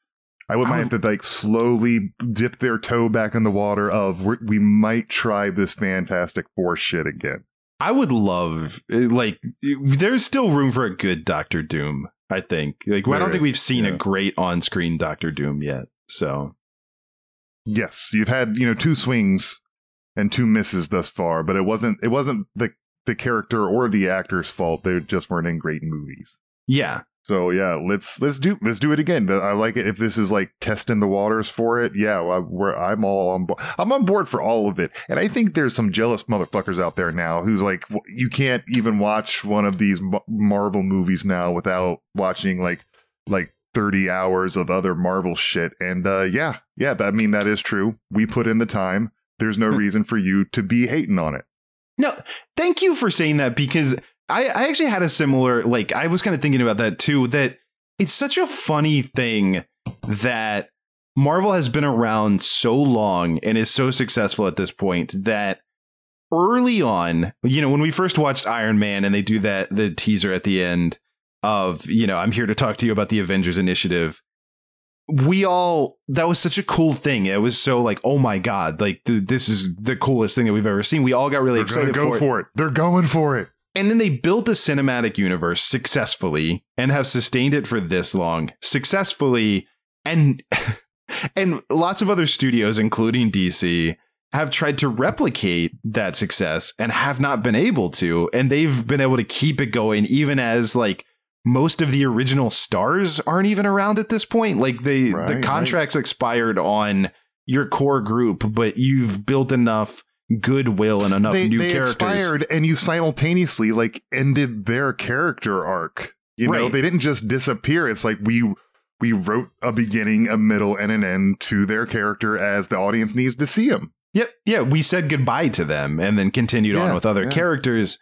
I would if they like slowly dip their toe back in the water of we're, we might try this Fantastic Four shit again.
I would love eh, like there's still room for a good Doctor Doom. I think like I don't think we've seen
yeah.
a great on-screen Doctor Doom yet. So
Yes, you've had you know two swings and two misses thus far, but it wasn't it wasn't the the character or the actor's fault. They just weren't in great movies.
yeah,
So yeah, let's let's do let's do it again. I like it if this is like testing the waters for it. Yeah, we're, I'm all on board. I'm on board for all of it, and I think there's some jealous motherfuckers out there now who's like, you can't even watch one of these Marvel movies now without watching like like 30 hours of other Marvel shit. And uh, yeah, yeah, I mean, that is true. We put in the time. There's no reason for you to be hating on it.
No, thank you for saying that because I, I actually had a similar like I was kind of thinking about that too. That it's such a funny thing that Marvel has been around so long and is so successful at this point that early on, you know, when we first watched Iron Man and they do that the teaser at the end of, you know, I'm here to talk to you about the Avengers Initiative. We all that was such a cool thing. It was so like, oh my god, like th- this is the coolest thing that we've ever seen. We all got really
They're
excited
go
for it.
for it. They're going for it.
And then they built a cinematic universe successfully and have sustained it for this long successfully. And and lots of other studios, including DC, have tried to replicate that success and have not been able to. And they've been able to keep it going, even as like most of the original stars aren't even around at this point. Like they
Right,
the
right.
contracts expired on your core group, but you've built enough goodwill and enough
they
new
they
characters.
expired and you simultaneously like ended their character arc. You know, they didn't just disappear. It's like we we wrote a beginning, a middle, and an end to their character as the audience needs to see them.
Yep. Yeah. We said goodbye to them and then continued on with other
yeah.
characters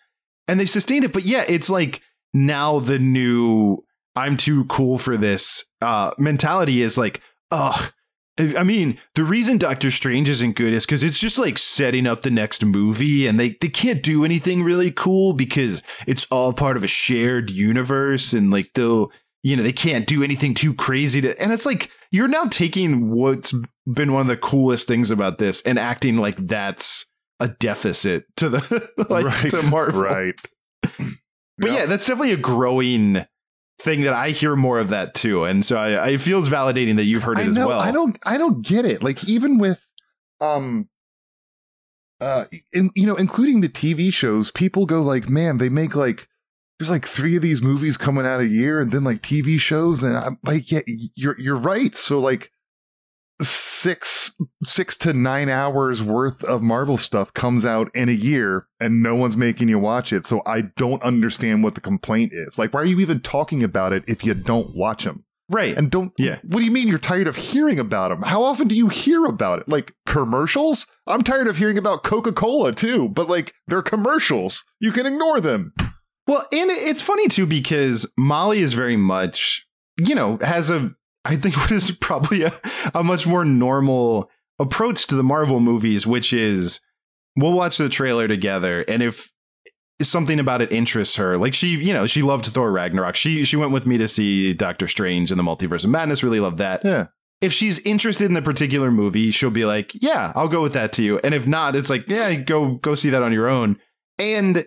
and they've sustained it. But yeah, it's like now the new I'm too cool for this uh, mentality is like, ugh. I mean, the reason Doctor Strange isn't good is because it's just like setting up the next movie and they, they can't do anything really cool because it's all part of a shared universe and like they'll, you know, they can't do anything too crazy to, and it's like, you're now taking what's been one of the coolest things about this and acting like that's a deficit to the like
right.
to Marvel.
Right.
But yeah. that's definitely a growing thing that I hear more of that too. And so I, I feels validating that you've heard it
I
as well.
I don't I don't get it. Like even with um uh in, you know, including the TV shows, people go like, man, they make like there's like three of these movies coming out a year and then like TV shows and I'm like, yeah, you're you're right. So like six six to nine hours worth of Marvel stuff comes out in a year and no one's making you watch it. So I don't understand what the complaint is. Like, why are you even talking about it if you don't watch them?
right.
And don't,
Yeah.
What do you mean you're tired of hearing about them? How often do you hear about it? Like commercials? I'm tired of hearing about Coca Cola too, but like they're commercials. You can ignore them.
Well, and it's funny too because Molly is very much, you know, has a I think what is probably a, a much more normal approach to the Marvel movies, which is we'll watch the trailer together, and if something about it interests her, like she, you know, she loved Thor Ragnarok. She she went with me to see Doctor Strange and the Multiverse of Madness. Really loved that.
Yeah.
If she's interested in the particular movie, she'll be like, "Yeah, I'll go with that to you." And if not, it's like, "Yeah, go go see that on your own." And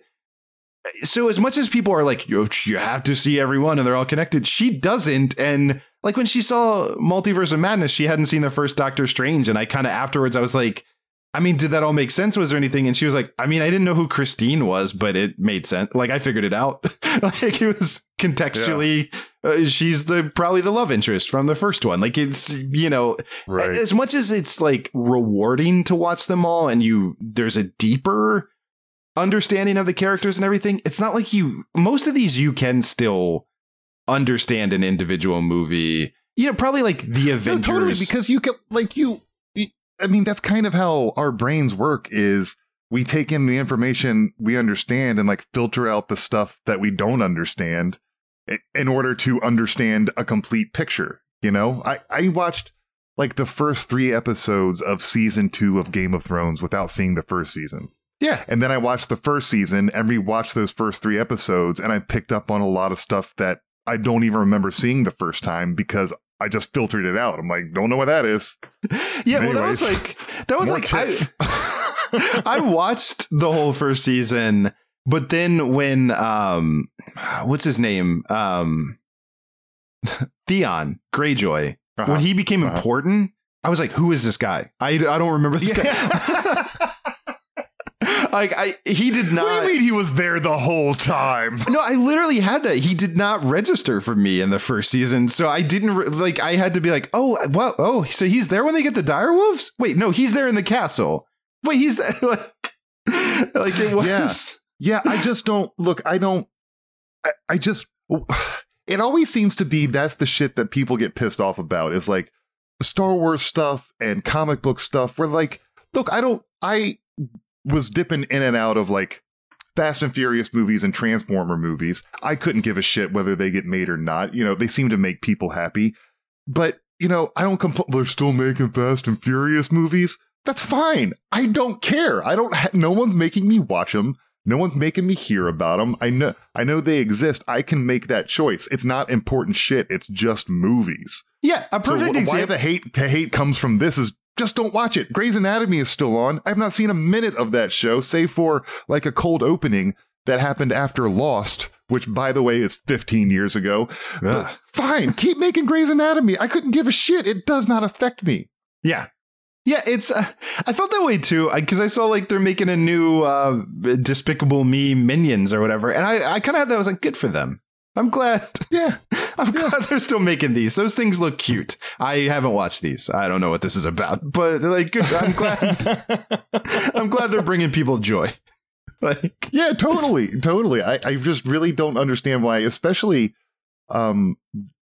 so as much as people are like, Yo, you have to see everyone and they're all connected, she doesn't. And like when she saw Multiverse of Madness, she hadn't seen the first Doctor Strange. And I kind of afterwards, I was like, I mean, did that all make sense? Was there anything? And she was like, I mean, I didn't know who Christine was, but it made sense. Like I figured it out. like it was contextually, uh, she's the probably the love interest from the first one. Like it's, you know,
Right.
as much as it's like rewarding to watch them all and you there's a deeper understanding of the characters and everything it's not like you most of these you can still understand an individual movie you know probably like the
No,
avengers
totally, because you can like you. I mean, that's kind of how our brains work. Is we take in the information we understand and like filter out the stuff that we don't understand in order to understand a complete picture. You know, I I watched like the first three episodes of season two of Game of Thrones without seeing the first season.
yeah
And then I watched the first season and rewatched those first three episodes, and I picked up on a lot of stuff that I don't even remember seeing the first time because I just filtered it out. I'm like, don't know what that is.
yeah well that was like that was like I. I watched the whole first season but then when um what's his name um theon greyjoy
Uh-huh.
when he became
Uh-huh.
important i was like who is this guy i, I don't remember this guy like i he did not
what do you mean he was there the whole time?
no, I literally had that. He did not register for me in the first season, so I didn't re- like. I had to be like, oh, well, oh, so he's there when they get the direwolves. Wait, no, he's there in the castle. Wait, he's like, like it was.
Yeah. Yeah, I just don't look. I don't. I, I just it always seems to be that's the shit that people get pissed off about is like Star Wars stuff and comic book stuff where like look, I don't I was dipping in and out of like Fast and Furious movies and Transformer movies. I couldn't give a shit whether they get made or not. You know, they seem to make people happy. But, you know, I don't compl- they're still making Fast and Furious movies. That's fine. I don't care. I don't ha- no one's making me watch them. No one's making me hear about them. I know I know they exist. I can make that choice. It's not important shit. It's just movies.
Yeah, a
So
perfect
wh- why
example.
the hate the hate comes from this is just don't watch it. Grey's Anatomy is still on. I've not seen a minute of that show, save for like a cold opening that happened after Lost, which by the way is 15 years ago. Fine, keep making Grey's Anatomy. I couldn't give a shit. It does not affect me.
Yeah. Yeah, it's. Uh, I felt that way too because I, saw like they're making a new uh, Despicable Me Minions or whatever, and I, I kind of had that. I was like, good for them. I'm glad.
Yeah.
I'm glad they're still making these. Those things look cute. I haven't watched these. I don't know what this is about, but like. I'm glad. I'm glad they're bringing people joy. Like,
Yeah, totally, totally. I, I just really don't understand why, especially um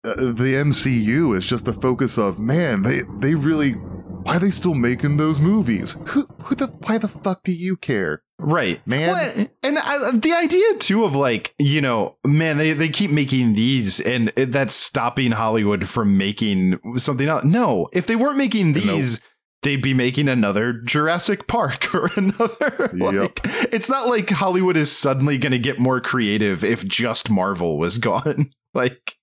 uh, the MCU is just the focus of man. They they really why are they still making those movies? Who who the why the fuck do you care?
Right,
Man.
Well, and I, the idea too of like, you know, man, they they keep making these, and that's stopping Hollywood from making something else. No, if they weren't making
Nope.
these. They'd be making another Jurassic Park or another. Like, It's not like Hollywood is suddenly going to get more creative if just Marvel was gone. Like,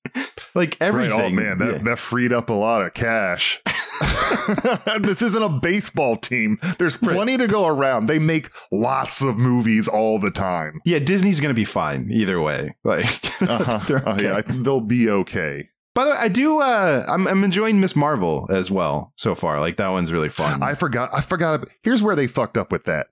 like everything.
Right. Oh man, that,
Yeah.
that freed up a lot of cash. this isn't a baseball team. There's plenty to go around. They make lots of movies all the time.
Yeah, Disney's going to be fine either way. Like,
Uh-huh.
they're okay.
yeah, I think they'll be okay.
By the way, I do. Uh, I'm, I'm enjoying Ms. Marvel as well so far. Like that one's really fun.
I forgot. I forgot. Here's where they fucked up with that.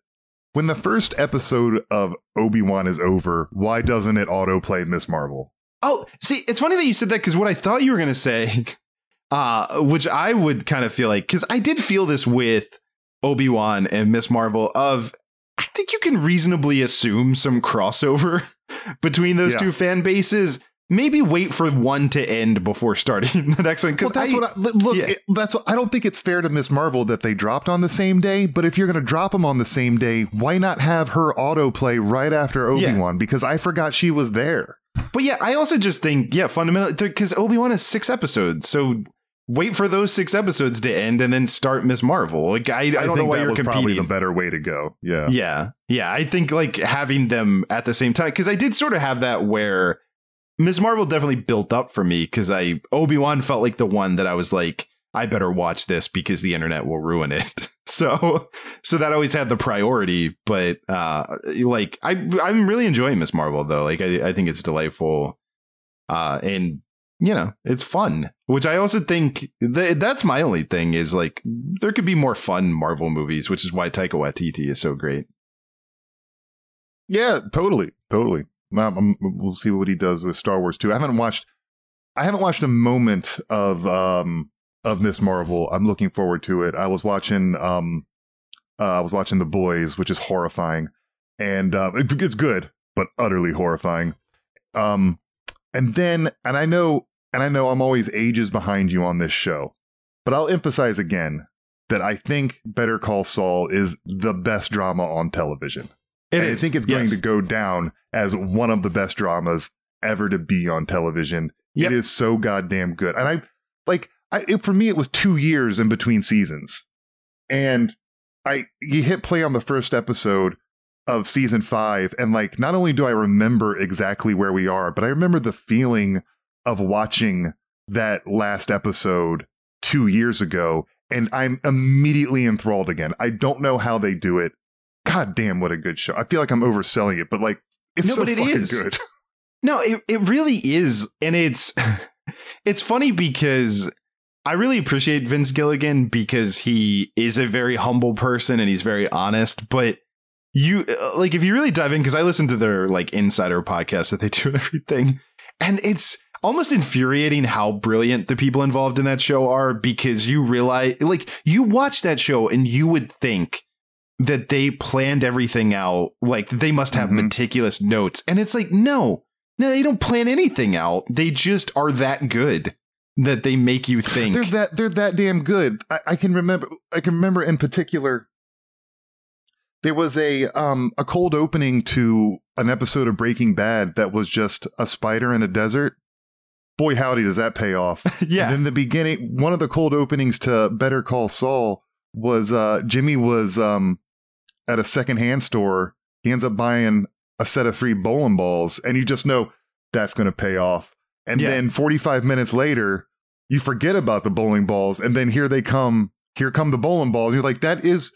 When the first episode of Obi Wan is over, why doesn't it autoplay Ms. Marvel?
Oh, see, it's funny that you said that because what I thought you were going to say, uh, which I would kind of feel like, because I did feel this with Obi Wan and Ms. Marvel. Of I think you can reasonably assume some crossover between those
Yeah.
two fan bases. Maybe wait for one to end before starting the next one.
Well,
Because
that's what I, look.
yeah.
it- that's what, I don't think it's fair to Ms. Marvel that they dropped on the same day. But if you're going to drop them on the same day, why not have her autoplay right after Obi Wan? Because I forgot she was there.
But yeah, I also just think, yeah, fundamentally, because Obi Wan is six episodes, so wait for those six episodes to end and then start Ms. Marvel. Like I, I don't know why
that
you're
was probably the better way to go. Yeah.
yeah, yeah, I think like having them at the same time because I did sort of have that where Ms. Marvel definitely built up for me because I Obi Wan felt like the one that I was like, I better watch this because the internet will ruin it. So, so that always had the priority. But uh, like I, I'm really enjoying Ms. Marvel though. Like I, I think it's delightful, uh, and you know it's fun. Which I also think th- that's my only thing is like there could be more fun Marvel movies, which is why Taika Waititi is so great.
Yeah, totally, totally. Um, we'll see what he does with Star Wars too. I haven't watched. I haven't watched a moment of um of Ms. Marvel. I'm looking forward to it. I was watching um uh, I was watching The Boys, which is horrifying, and uh, it- it's good but utterly horrifying. Um, and then and I know and I know I'm always ages behind you on this show, but I'll emphasize again that I think Better Call Saul is the best drama on television.
It
I think it's going
yes.
to go down as one of the best dramas ever to be on television.
Yep.
It is so goddamn good. And I like I it, for me it was 2 years in between seasons. And I you hit play on the first episode of season 5 and like not only do I remember exactly where we are, but I remember the feeling of watching that last episode 2 years ago and I'm immediately enthralled again. I don't know how they do it. God damn, what a good show! I feel like I'm overselling it, but like it's
No,
so
but it
fucking
is.
good.
No, it, it really is. And it's it's funny because I really appreciate Vince Gilligan because he is a very humble person and he's very honest, but you uh, like if you really dive in because I listen to their like insider podcast that they do and everything and it's almost infuriating how brilliant the people involved in that show are because you realize like you watch that show and you would think that they planned everything out like they must have
Mhm.
meticulous notes and it's like no No, they don't plan anything out. They just are that good that they make you think.
They're that they're that damn good. I, I can remember. I can remember in particular. There was a um a cold opening to an episode of Breaking Bad that was just a spider in a desert. Boy, howdy, does that pay off?
yeah.
And then the beginning, one of the cold openings to Better Call Saul was uh Jimmy was um at a secondhand store. He ends up buying a set of three bowling balls, and you just know that's going to pay off. And
Yeah.
then 45 minutes later, you forget about the bowling balls, and then here they come. Here come the bowling balls. You're like, that is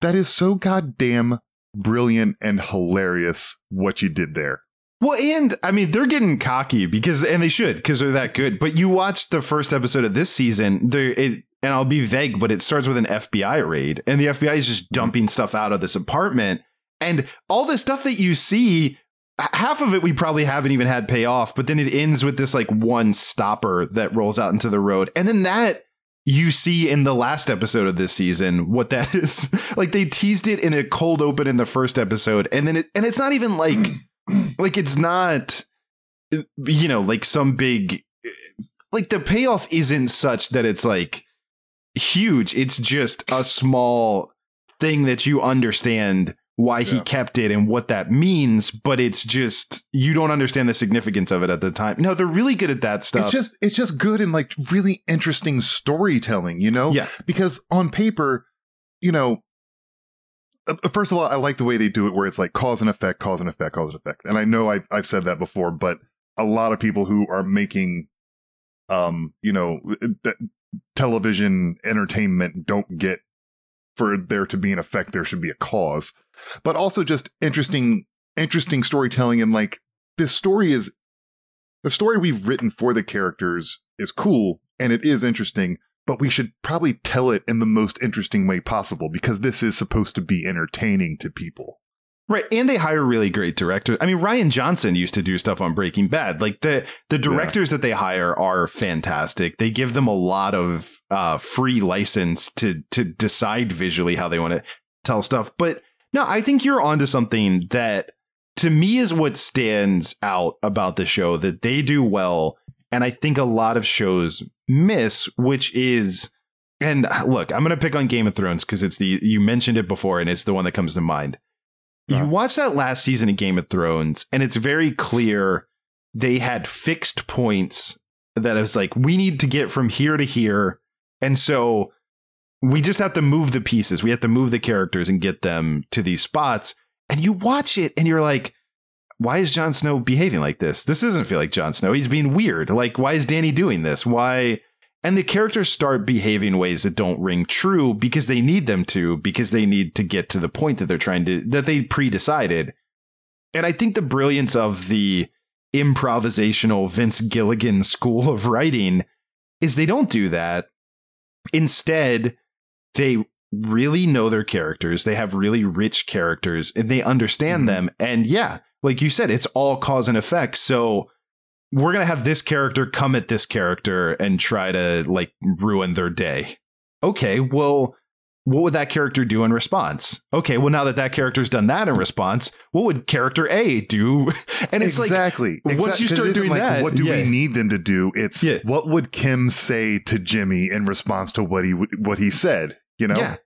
that is so goddamn brilliant and hilarious what you did there.
Well, and I mean, they're getting cocky because, and they should because they're that good. But you watch the first episode of this season, there, it, and I'll be vague, but it starts with an FBI raid, and the FBI is just dumping stuff out of this apartment, and all the stuff that you see. Half of it we probably haven't even had pay off, but then it ends with this like one stopper that rolls out into the road. And then that you see in the last episode of this season what that is. like they teased it in a cold open in the first episode, and then it and it's not even like like it's not you know like some big like the payoff isn't such that it's like huge it's just a small thing that you understand why he kept it and what that means but it's just you don't understand the significance of it at the time. No they're really good at that stuff.
It's just it's just good and like really interesting storytelling, you know?
yeah.
Because on paper, you know, uh, first of all, I like the way they do it, where it's like cause and effect, cause and effect, cause and effect. And I know I, I've said that before, but a lot of people who are making, um, you know, that television entertainment don't get for there to be an effect, there should be a cause, but also just interesting, interesting storytelling. And like this story is the story we've written for the characters is cool and it is interesting, but we should probably tell it in the most interesting way possible because this is supposed to be entertaining to people.
Right, and they hire really great directors. I mean, Rian Johnson used to do stuff on Breaking Bad. Like the the directors that they hire are fantastic. They give them a lot of uh, free license to to decide visually how they want to tell stuff. But no, I think you're onto something that to me is what stands out about the show that they do well, and I think a lot of shows miss, which is. And uh, look, I'm going to pick on Game of Thrones because it's the you mentioned it before, and it's the one that comes to mind you watch that last season of Game of Thrones, and it's very clear they had fixed points that is like, we need to get from here to here. And so we just have to move the pieces. We have to move the characters and get them to these spots. And you watch it and you're like, why is Jon Snow behaving like this? This doesn't feel like Jon Snow. He's being weird. Like, why is Dany doing this? Why? And the characters start behaving ways that don't ring true because they need them to, because they need to get to the point that they're trying to, that they pre decided. And I think the brilliance of the improvisational Vince Gilligan school of writing is they don't do that. Instead, they really know their characters. They have really rich characters and they understand
Mhm.
them. And yeah, like you said, it's all cause and effect. So we're going to have this character come at this character and try to like ruin their day. Okay, well, what would that character do in response? Okay, well, now that that character's done that in response, what would character A do? And it's like,
exactly.
once
Exact-
you start doing
like,
that,
what do
yeah.
we need them to do? It's
Yeah.
what would Kim say to Jimmy in response to what he what he said? You know,
yeah,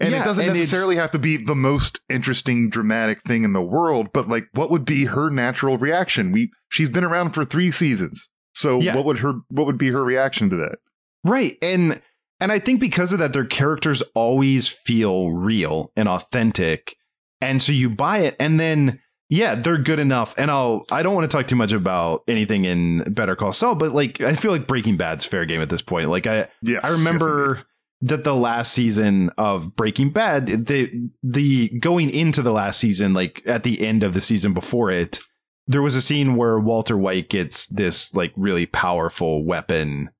and
Yeah,
it doesn't
and
necessarily have to be the most interesting, dramatic thing in the world, but like, what would be her natural reaction? We she's been around for three seasons, so
Yeah.
what would her what would be her reaction to that?
Right. And and I think because of that their characters always feel real and authentic. And so you buy it and then yeah, they're good enough. And I'll I don't want to talk too much about anything in Better Call Saul, but like I feel like Breaking Bad's fair game at this point. Like I
Yes,
I remember that the last season of Breaking Bad, the the going into the last season, like at the end of the season before it, there was a scene where Walter White gets this like really powerful weapon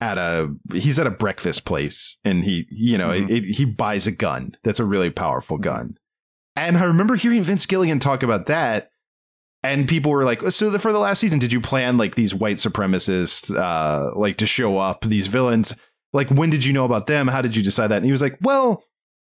at a he's at a breakfast place and he you know
Mhm.
it, he buys a gun that's a really powerful gun. And i remember hearing vince gilligan talk about that and people were like so the, for the last season did you plan like these white supremacists uh like to show up these villains like when did you know about them how did you decide that and he was like well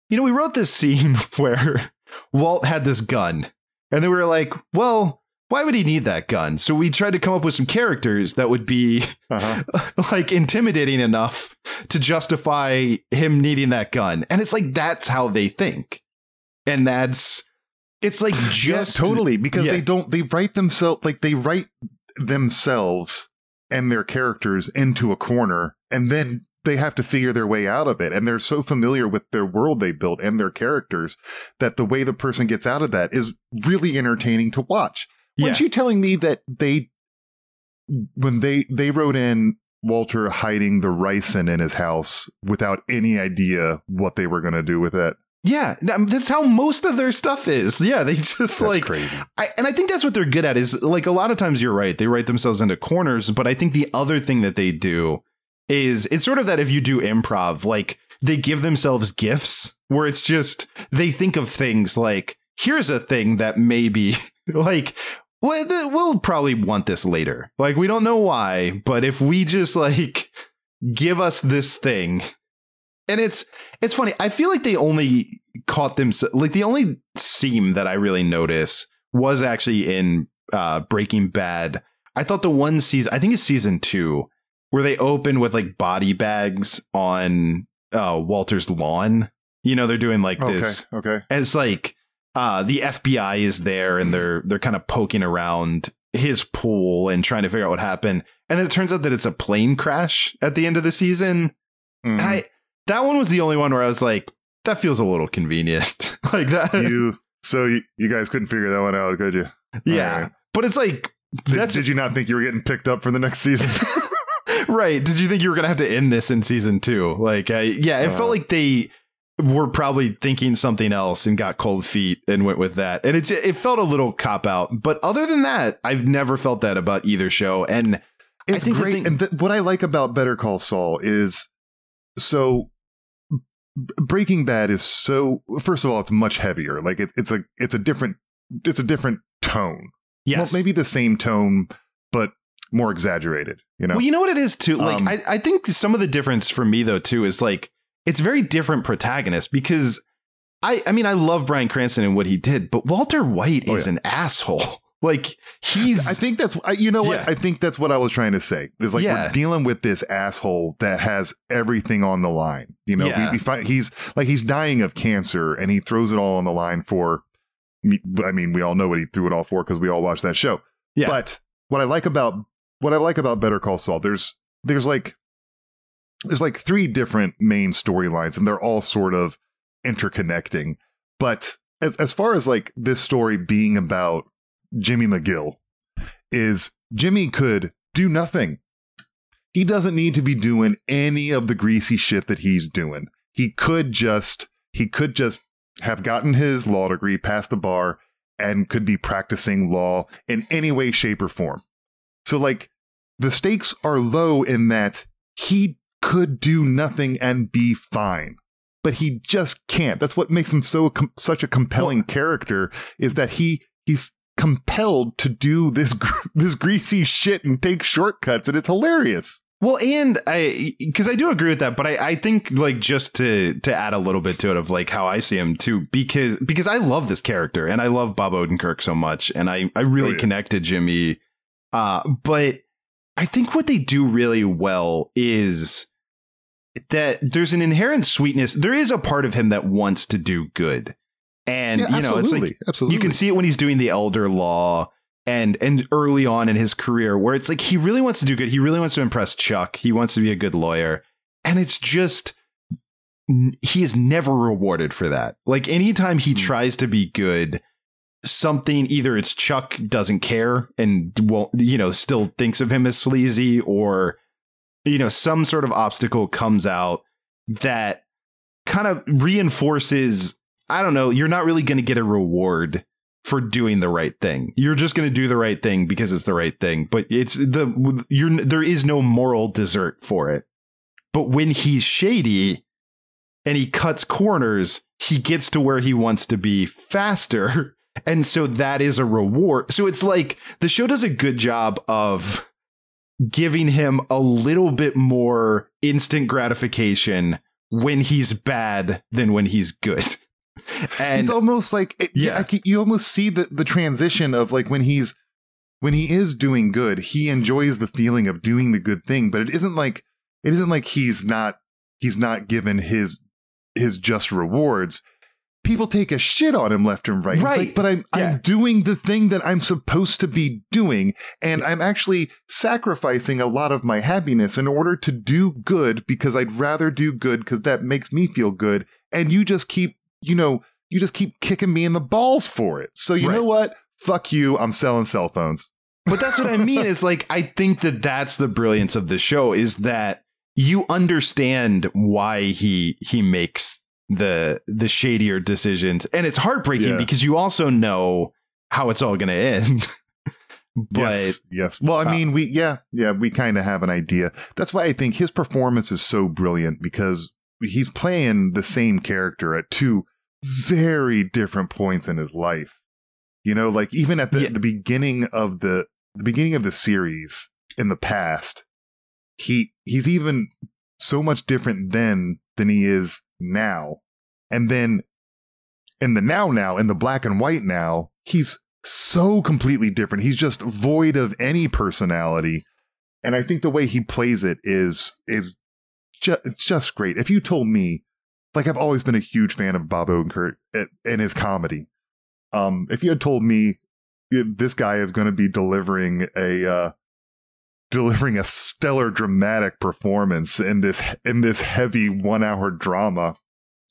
you know we wrote this scene where walt had this gun and they were like well why would he need that gun? So we tried to come up with some characters that would be
Uh-huh.
like intimidating enough to justify him needing that gun. And it's like that's how they think. And that's it's like just
yeah, totally because
yeah.
they don't they write themselves like they write themselves and their characters into a corner and then they have to figure their way out of it and they're so familiar with their world they built and their characters that the way the person gets out of that is really entertaining to watch
Yeah.
weren't you telling me that they when they they wrote in walter hiding the ricin in his house without any idea what they were going to do with it
Yeah, um, that's how most of their stuff is. Yeah, they just
That's
like
crazy
I, and I think that's what they're good at is like a lot of times you're right. They write themselves into corners, but I think the other thing that they do is it's sort of that if you do improv, like they give themselves gifts where it's just they think of things like here's a thing that maybe like we'll probably want this later. Like we don't know why, but if we just like give us this thing and it's it's funny. I feel like they only caught them like the only seam that I really notice was actually in uh Breaking Bad. I thought the one season, I think it's season 2, where they open with like body bags on uh Walter's lawn. You know, they're doing like
okay
this
okay
and it's like uh the FBI is there and they're they're kind of poking around his pool and trying to figure out what happened. And then it turns out that it's a plane crash at the end of the season.
Mhm.
And I that one was the only one where I was like, that feels a little convenient. like that.
you so you, you guys couldn't figure that one out, could you?
yeah.
Right.
But it's like
Did,
that's
did you not think you were getting picked up for the next season?
right. Did you think you were gonna have to end this in season two? Like, I, yeah, it
Uh.
felt like they were probably thinking something else and got cold feet and went with that. And it it felt a little cop out. But other than that, I've never felt that about either show. And I
it's
think
great.
thing-
and th- what I like about Better Call Saul is so Breaking Bad is so. First of all, it's much heavier. Like it, it's a it's a different it's a different tone.
yes,
Well, maybe the same tone, but more exaggerated. You know.
Well, you know what it is too. Like,
Um,
I, I think some of the difference for me though too is like it's very different protagonists because I, I mean, I love Bryan Cranston and what he did, but Walter White
Oh,
is
yeah.
an asshole. Like he's,
I think that's I- you know what
Yeah.
I think that's what I was trying to say. Is like
Yeah.
we're dealing with this asshole that has everything on the line. You know, we, we find he's like he's dying of cancer and he throws it all on the line for. me- I mean, we all know what he threw it all for because we all watched that show.
Yeah.
But what I like about what I like about Better Call Saul, there's there's like there's like three different main storylines and they're all sort of interconnecting. But as as far as like this story being about Jimmy McGill is Jimmy could do nothing. He doesn't need to be doing any of the greasy shit that he's doing. He could just he could just have gotten his law degree, passed the bar, and could be practicing law in any way, shape, or form. So like the stakes are low in that he could do nothing and be fine. But he just can't. That's what makes him so com- such a compelling character is that he he's compelled to do this gr- this greasy shit and take shortcuts and it's hilarious.
well, and I, because I do agree with that, but I, I think like just to to add a little bit to it of like how I see him too, because because I love this character and I love Bob Odenkirk so much, and I I really
Oh, yeah.
connected Jimmy, uh, but I think what they do really well is that there's an inherent sweetness. There is a part of him that wants to do good. And
Yeah,
you know, it's like
absolutely.
you can see it when he's doing the elder law and and early on in his career where it's like he really wants to do good. He really wants to impress Chuck. He wants to be a good lawyer. And it's just he is never rewarded for that. Like anytime he
Hmm.
tries to be good, something either it's Chuck doesn't care and won't, you know, still thinks of him as sleazy or you know, some sort of obstacle comes out that kind of reinforces, I don't know, you're not really going to get a reward for doing the right thing. You're just going to do the right thing because it's the right thing, but it's the you're there is no moral desert for it. But when he's shady and he cuts corners, he gets to where he wants to be faster. And so that is a reward. So it's like the show does a good job of giving him a little bit more instant gratification when he's bad than when he's good. And
he's almost like it, yeah, can- you almost see the the transition of like when he's when he is doing good, he enjoys the feeling of doing the good thing, but it isn't like it isn't like he's not he's not given his his just rewards. People take a shit on him left and right. It's
Right.
like, but I'm
Yeah.
I'm doing the thing that I'm supposed to be doing, and I'm actually sacrificing a lot of my happiness in order to do good because I'd rather do good because that makes me feel good. And you just keep, you know, you just keep kicking me in the balls for it. So you
Right.
know what? Fuck you. I'm selling cell phones.
But that's what I mean is like I think that that's the brilliance of the show is that you understand why he he makes the the shadier decisions and it's heartbreaking
Yeah.
because you also know how it's all going to end. but
yes, yes. Well, I
uh,
mean, we yeah, yeah, we kind of have an idea. That's why I think his performance is so brilliant because he's playing the same character at two very different points in his life. You know, like even at the,
Yeah.
the beginning of the the beginning of the series in the past, he he's even so much different then than he is now. And then in the now now, in the black and white now, he's so completely different. He's just void of any personality. And I think the way he plays it is is ju- just great. If you told me, like I've always been a huge fan of Bob Odenkirk and- and his comedy. Um, if you had told me eh, this guy is going to be delivering a uh, delivering a stellar dramatic performance in this in this heavy one hour drama,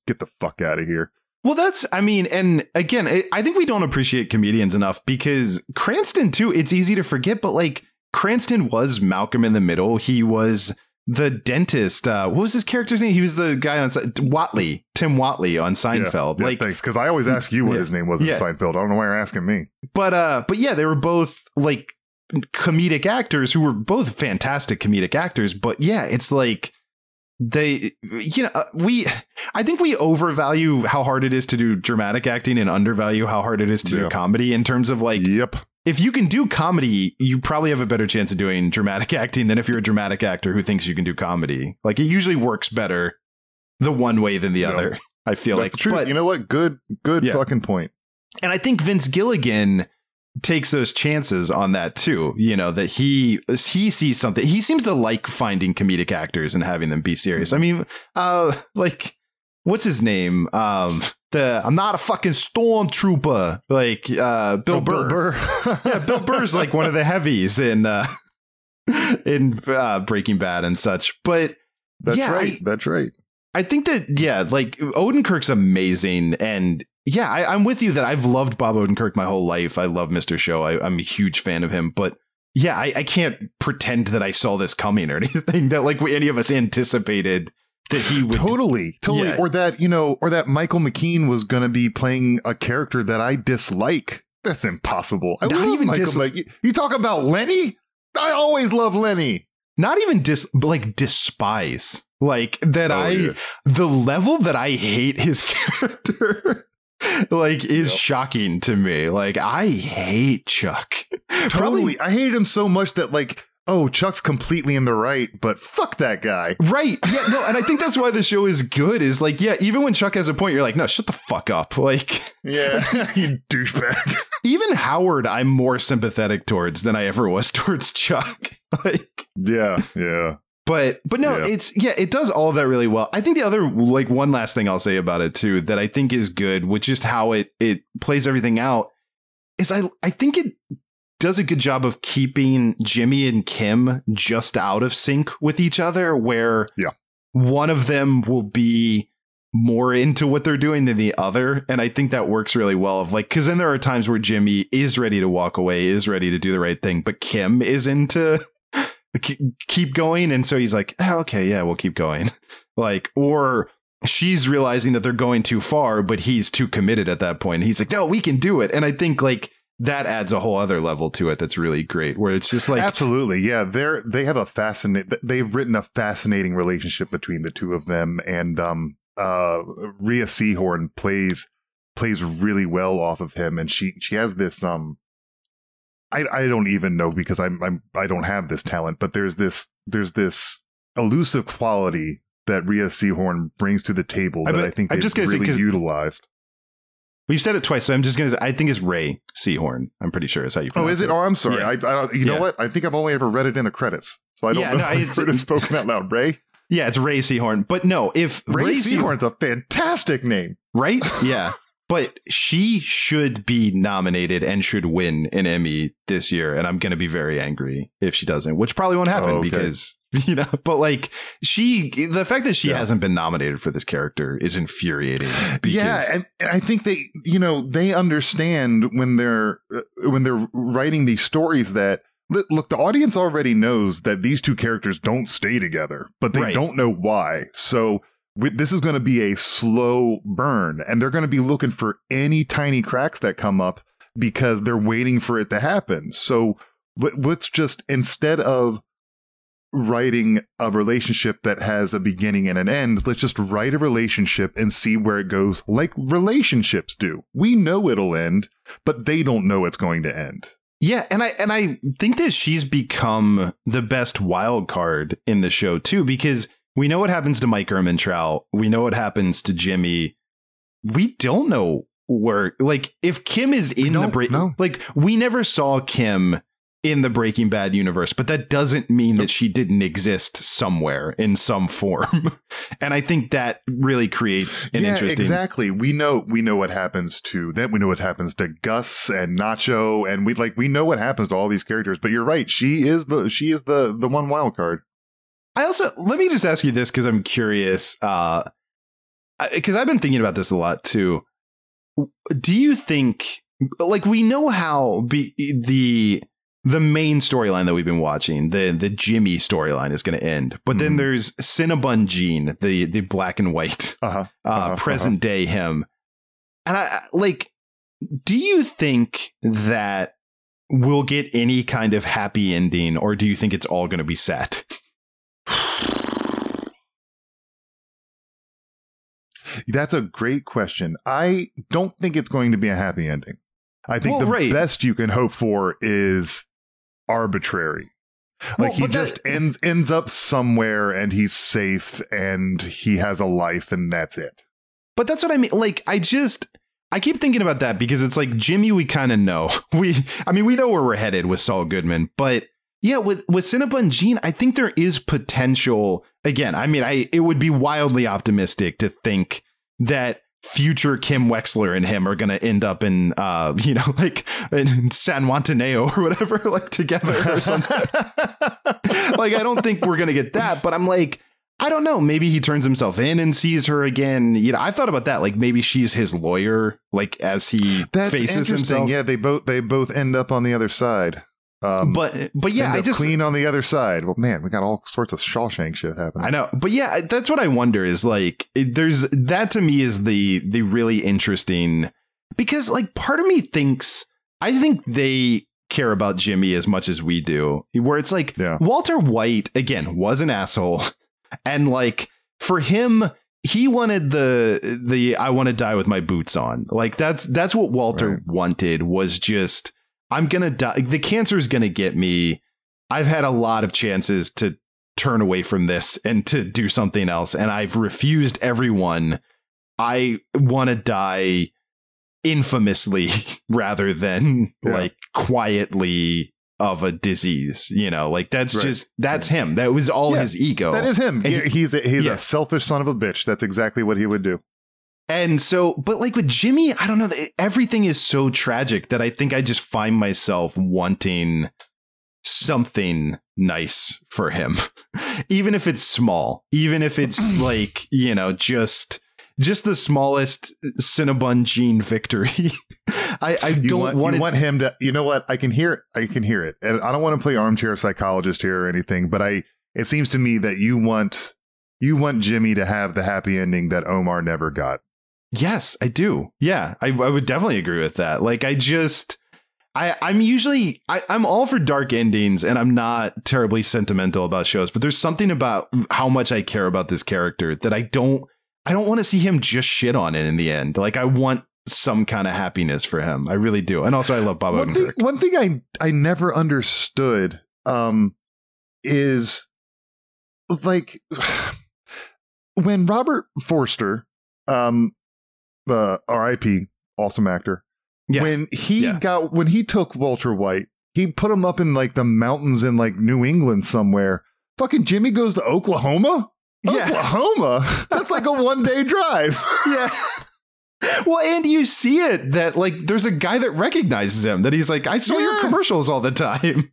get the fuck out of here.
Well, that's, I mean, and again, I- think we don't appreciate comedians enough because Cranston, too, it's easy to forget, but like Cranston was Malcolm in the Middle. He was the dentist. Uh, what was his character's name? He was the guy on Whatley, Tim Whatley on Seinfeld.
Yeah,
like,
thanks, because I always ask you what
Yeah.
his name was in
Yeah.
Seinfeld. I don't know why you're asking me.
but, uh, but yeah, they were both like comedic actors who were both fantastic comedic actors. But yeah, it's like, they you know uh, we i think we overvalue how hard it is to do dramatic acting and undervalue how hard it is to
Yeah.
do comedy in terms of like
yep.
if you can do comedy you probably have a better chance of doing dramatic acting than if you're a dramatic actor who thinks you can do comedy like it usually works better the one way than the other i feel
That's
like
true.
but
you know what? Good, good
Yeah.
fucking point.
and I think Vince Gilligan takes those chances on that too. You know that he he sees something. He seems to like finding comedic actors and having them be serious. I mean, uh, like what's his name? Um, the I'm not a fucking stormtrooper. Like uh, Bill
Oh,
Burr. yeah, Bill Burr's like one of the heavies in uh, in uh, Breaking Bad and such. But
That's
yeah,
right.
I-
That's right.
I think that yeah, like Odenkirk's amazing, and yeah, I, I'm with you that I've loved Bob Odenkirk my whole life. I love Mr. Show. I, I'm a huge fan of him, but yeah, I, I can't pretend that I saw this coming or anything. That like any of us anticipated that he would.
Totally, totally.
Yeah.
Or that you know, or that Michael McKean was going to be playing a character that I dislike. That's impossible. I
Not even
Michael
dis-
McKean. You talk about Lenny. I always love Lenny.
not even dis, but like despise. Like that,
Oh,
I
yeah.
the level that I hate his character. Like is
Yep.
shocking to me. Like I hate Chuck.
Totally. I hated him so much that like, oh, Chuck's completely in the right, but fuck that guy.
Right. Yeah, no, and I think that's why the show is good, is like, yeah, even when Chuck has a point, you're like, no, shut the fuck up. Like,
Yeah, you douchebag.
even Howard, I'm more sympathetic towards than I ever was towards Chuck. Like,
yeah, yeah.
But but no,
Yeah.
it's yeah, it does all of that really well. I think the other like one last thing I'll say about it too that I think is good, which is how it it plays everything out, is I I think it does a good job of keeping Jimmy and Kim just out of sync with each other, where
Yeah.
one of them will be more into what they're doing than the other. And I think that works really well. Of like, because then there are times where Jimmy is ready to walk away, is ready to do the right thing, but Kim is into keep going. And so he's like, "Oh, okay, yeah, we'll keep going. Like, or she's realizing that they're going too far, but he's too committed at that point. He's like, no, we can do it. And I think like that adds a whole other level to it that's really great, where it's just like,
Absolutely, yeah. They're they have a fascinating. They've written a fascinating relationship between the two of them, and um, uh, Rhea Seehorn plays plays really well off of him, and she she has this um. I I don't even know because I'm I'm I don't have this talent, but there's this there's this elusive quality that Rhea Seehorn brings to the table
I
that
bet-
I think
I'm just gonna say,
utilized.
We've said it twice, so I'm just gonna. Say, I think it's Ray Seehorn. I'm pretty sure is how you.
Oh, is it? Oh, I'm sorry.
Yeah.
I, I don't, you know what? I think I've only ever read it in the credits, so I don't
Yeah,
know
no, it's-
heard it spoken out loud. Ray
Yeah, it's Ray Seehorn. But no, if
Ray,
Ray, Seehorn,
Seehorn's a fantastic name.
right? Yeah. But she should be nominated and should win an Emmy this year. And I'm going to be very angry if she doesn't, which probably won't happen
Oh, okay.
because, you know, but like she, the fact that she
Yeah.
hasn't been nominated for this character is infuriating.
yeah, and, I think they, you know, they understand when they're uh, when they're writing these stories that look, look, the audience already knows that these two characters don't stay together, but they
Right.
don't know why. So we, this is going to be a slow burn, and they're going to be looking for any tiny cracks that come up because they're waiting for it to happen. So let, let's just instead of writing a relationship that has a beginning and an end. Let's just write a relationship and see where it goes, like relationships do. We know it'll end, but they don't know it's going to end.
Yeah, and I and I think that she's become the best wild card in the show too, because we know what happens to Mike Ehrmantraut, we know what happens to Jimmy. We don't know where, like, if Kim is in the break,
know.
like, we never saw Kim in the Breaking Bad universe, but that doesn't mean that she didn't exist somewhere in some form. and I think that really creates an
yeah,
interesting.
exactly. We know we know what happens to them. We know what happens to Gus and Nacho, and we like we know what happens to all these characters. But you're right. She is the she is the the one wild card.
I also let me just ask you this because I'm curious. Uh, because I've been thinking about this a lot too. Do you think, like, we know how be, the the main storyline that we've been watching, the the Jimmy storyline, is going to end, but then
Mhm.
there's Cinnabon Gene, the the black and white
Uh-huh.
uh,
Uh-huh,
present day him, and I I- like. Do you think that we'll get any kind of happy ending, or do you think it's all going to be sad?
That's a great question. I don't think it's going to be a happy ending. I think
Well,
the
right.
best you can hope for is arbitrary. Like
Well,
he
but that-
just ends ends up somewhere and he's safe and he has a life and that's it.
But that's what I mean. Like, I just, I keep thinking about that because it's like Jimmy, we kind of know. We, I mean, we know where we're headed with Saul Goodman, but yeah, with with Cinnabon Gene, I think there is potential. Again, I mean, I it would be wildly optimistic to think that future Kim Wexler and him are going to end up in, uh, you know, like in San Montaneo or whatever, like together or something. like, I don't think we're going to get that, but I'm like, I don't know. Maybe he turns himself in and sees her again. You know, I thought about that. Like maybe she's his lawyer, like as he
That's
faces himself.
Yeah, they both they both end up on the other side. Um,
But but yeah, I just
clean on the other side. Well, man, we got all sorts of Shawshank shit happening.
I know, but yeah, that's what I wonder is like it, there's that to me is the the really interesting because like part of me thinks I think they care about Jimmy as much as we do. Where it's like
Yeah.
Walter White again was an asshole and like for him he wanted the the I want to die with my boots on. Like that's that's what Walter
Right.
wanted was just I'm going to die the cancer's going to get me. I've had a lot of chances to turn away from this and to do something else and I've refused everyone. I want to die infamously rather than
Yeah.
like quietly of a disease, you know, like that's
Right.
just that's him. That was all
Yeah,
his ego.
That is him. He- he's a, he's
Yeah.
a selfish son of a bitch. That's exactly what he would do.
And so, but like with Jimmy, I don't know. Everything is so tragic that I think I just find myself wanting something nice for him, even if it's small, even if it's like, you know, just. Just the smallest Cinnabon Gene victory. I, I
You
don't
want,
want,
you
it-
want him to. You know what? I can hear. it. I can hear it, and I don't want to play armchair psychologist here or anything. But I. It seems to me that you want you want Jimmy to have the happy ending that Omar never got.
Yes, I do. Yeah, I, I would definitely agree with that. Like, I just, I, I'm usually, I, I'm all for dark endings, and I'm not terribly sentimental about shows. But there's something about how much I care about this character that I don't, I don't want to see him just shit on it in the end. Like, I want some kind of happiness for him. I really do. And also, I love Bob
one thing, one thing I I never understood um is like when Robert Forster um uh RIP awesome actor.
Yeah.
When he
Yeah.
got when he took Walter White, he put him up in like the mountains in like New England somewhere. Fucking Jimmy goes to Oklahoma.
Yeah.
Oklahoma. That's like a one day drive.
yeah. Well, and you see it that like there's a guy that recognizes him that he's like, I saw your commercials all the time.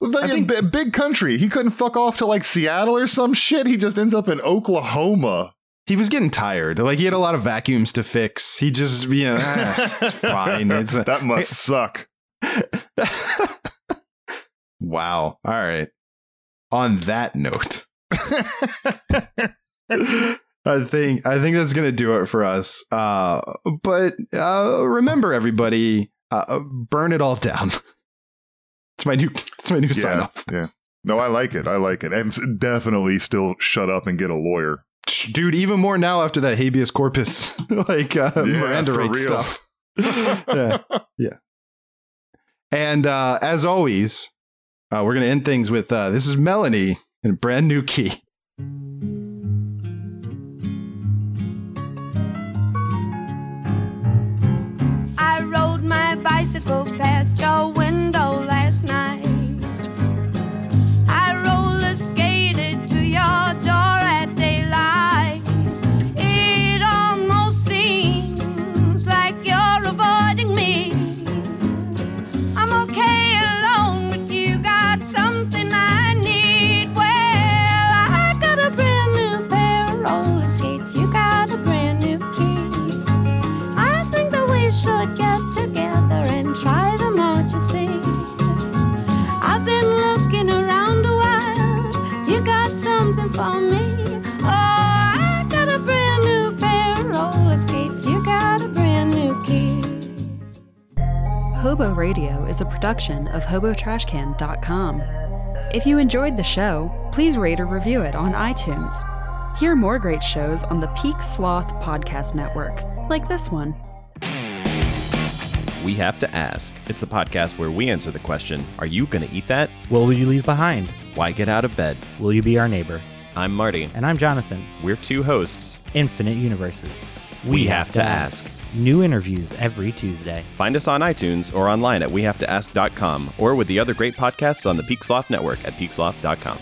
Like,
I think-
big country. He couldn't fuck off to like Seattle or some shit. He just ends up in Oklahoma.
He was getting tired. Like he had a lot of vacuums to fix. He just, you know, ah, it's fine. It's
that must suck.
wow. All right. On that note, I think I think that's gonna do it for us. Uh, but uh, remember, everybody, uh, burn it all down. It's my new. It's my new sign off,
yeah. No, I like it. I like it, and definitely still shut up and get a lawyer.
Dude. Even more now after that habeas corpus, like uh,
Yeah,
Miranda
for real.
stuff. yeah, yeah. And uh, as always, uh, we're gonna end things with uh, this is Melanie and a brand new key.
I rode my bicycle past your window
Hobo Radio is a production of HoboTrashCan.com. If you enjoyed the show, please rate or review it on iTunes. Hear more great shows on the Peak Sloth Podcast Network, like this one.
We Have to Ask. It's a podcast where we answer the question Are you going to eat that?
What will you leave behind?
Why get out of bed?
Will you be our neighbor?
I'm Marty.
And I'm Jonathan.
We're two hosts.
Infinite Universes.
We, have, to ask.
New interviews every Tuesday.
Find us on iTunes or online at wehavetoask.com or with the other great podcasts on the Peak Sloth Network at peaksloth.com.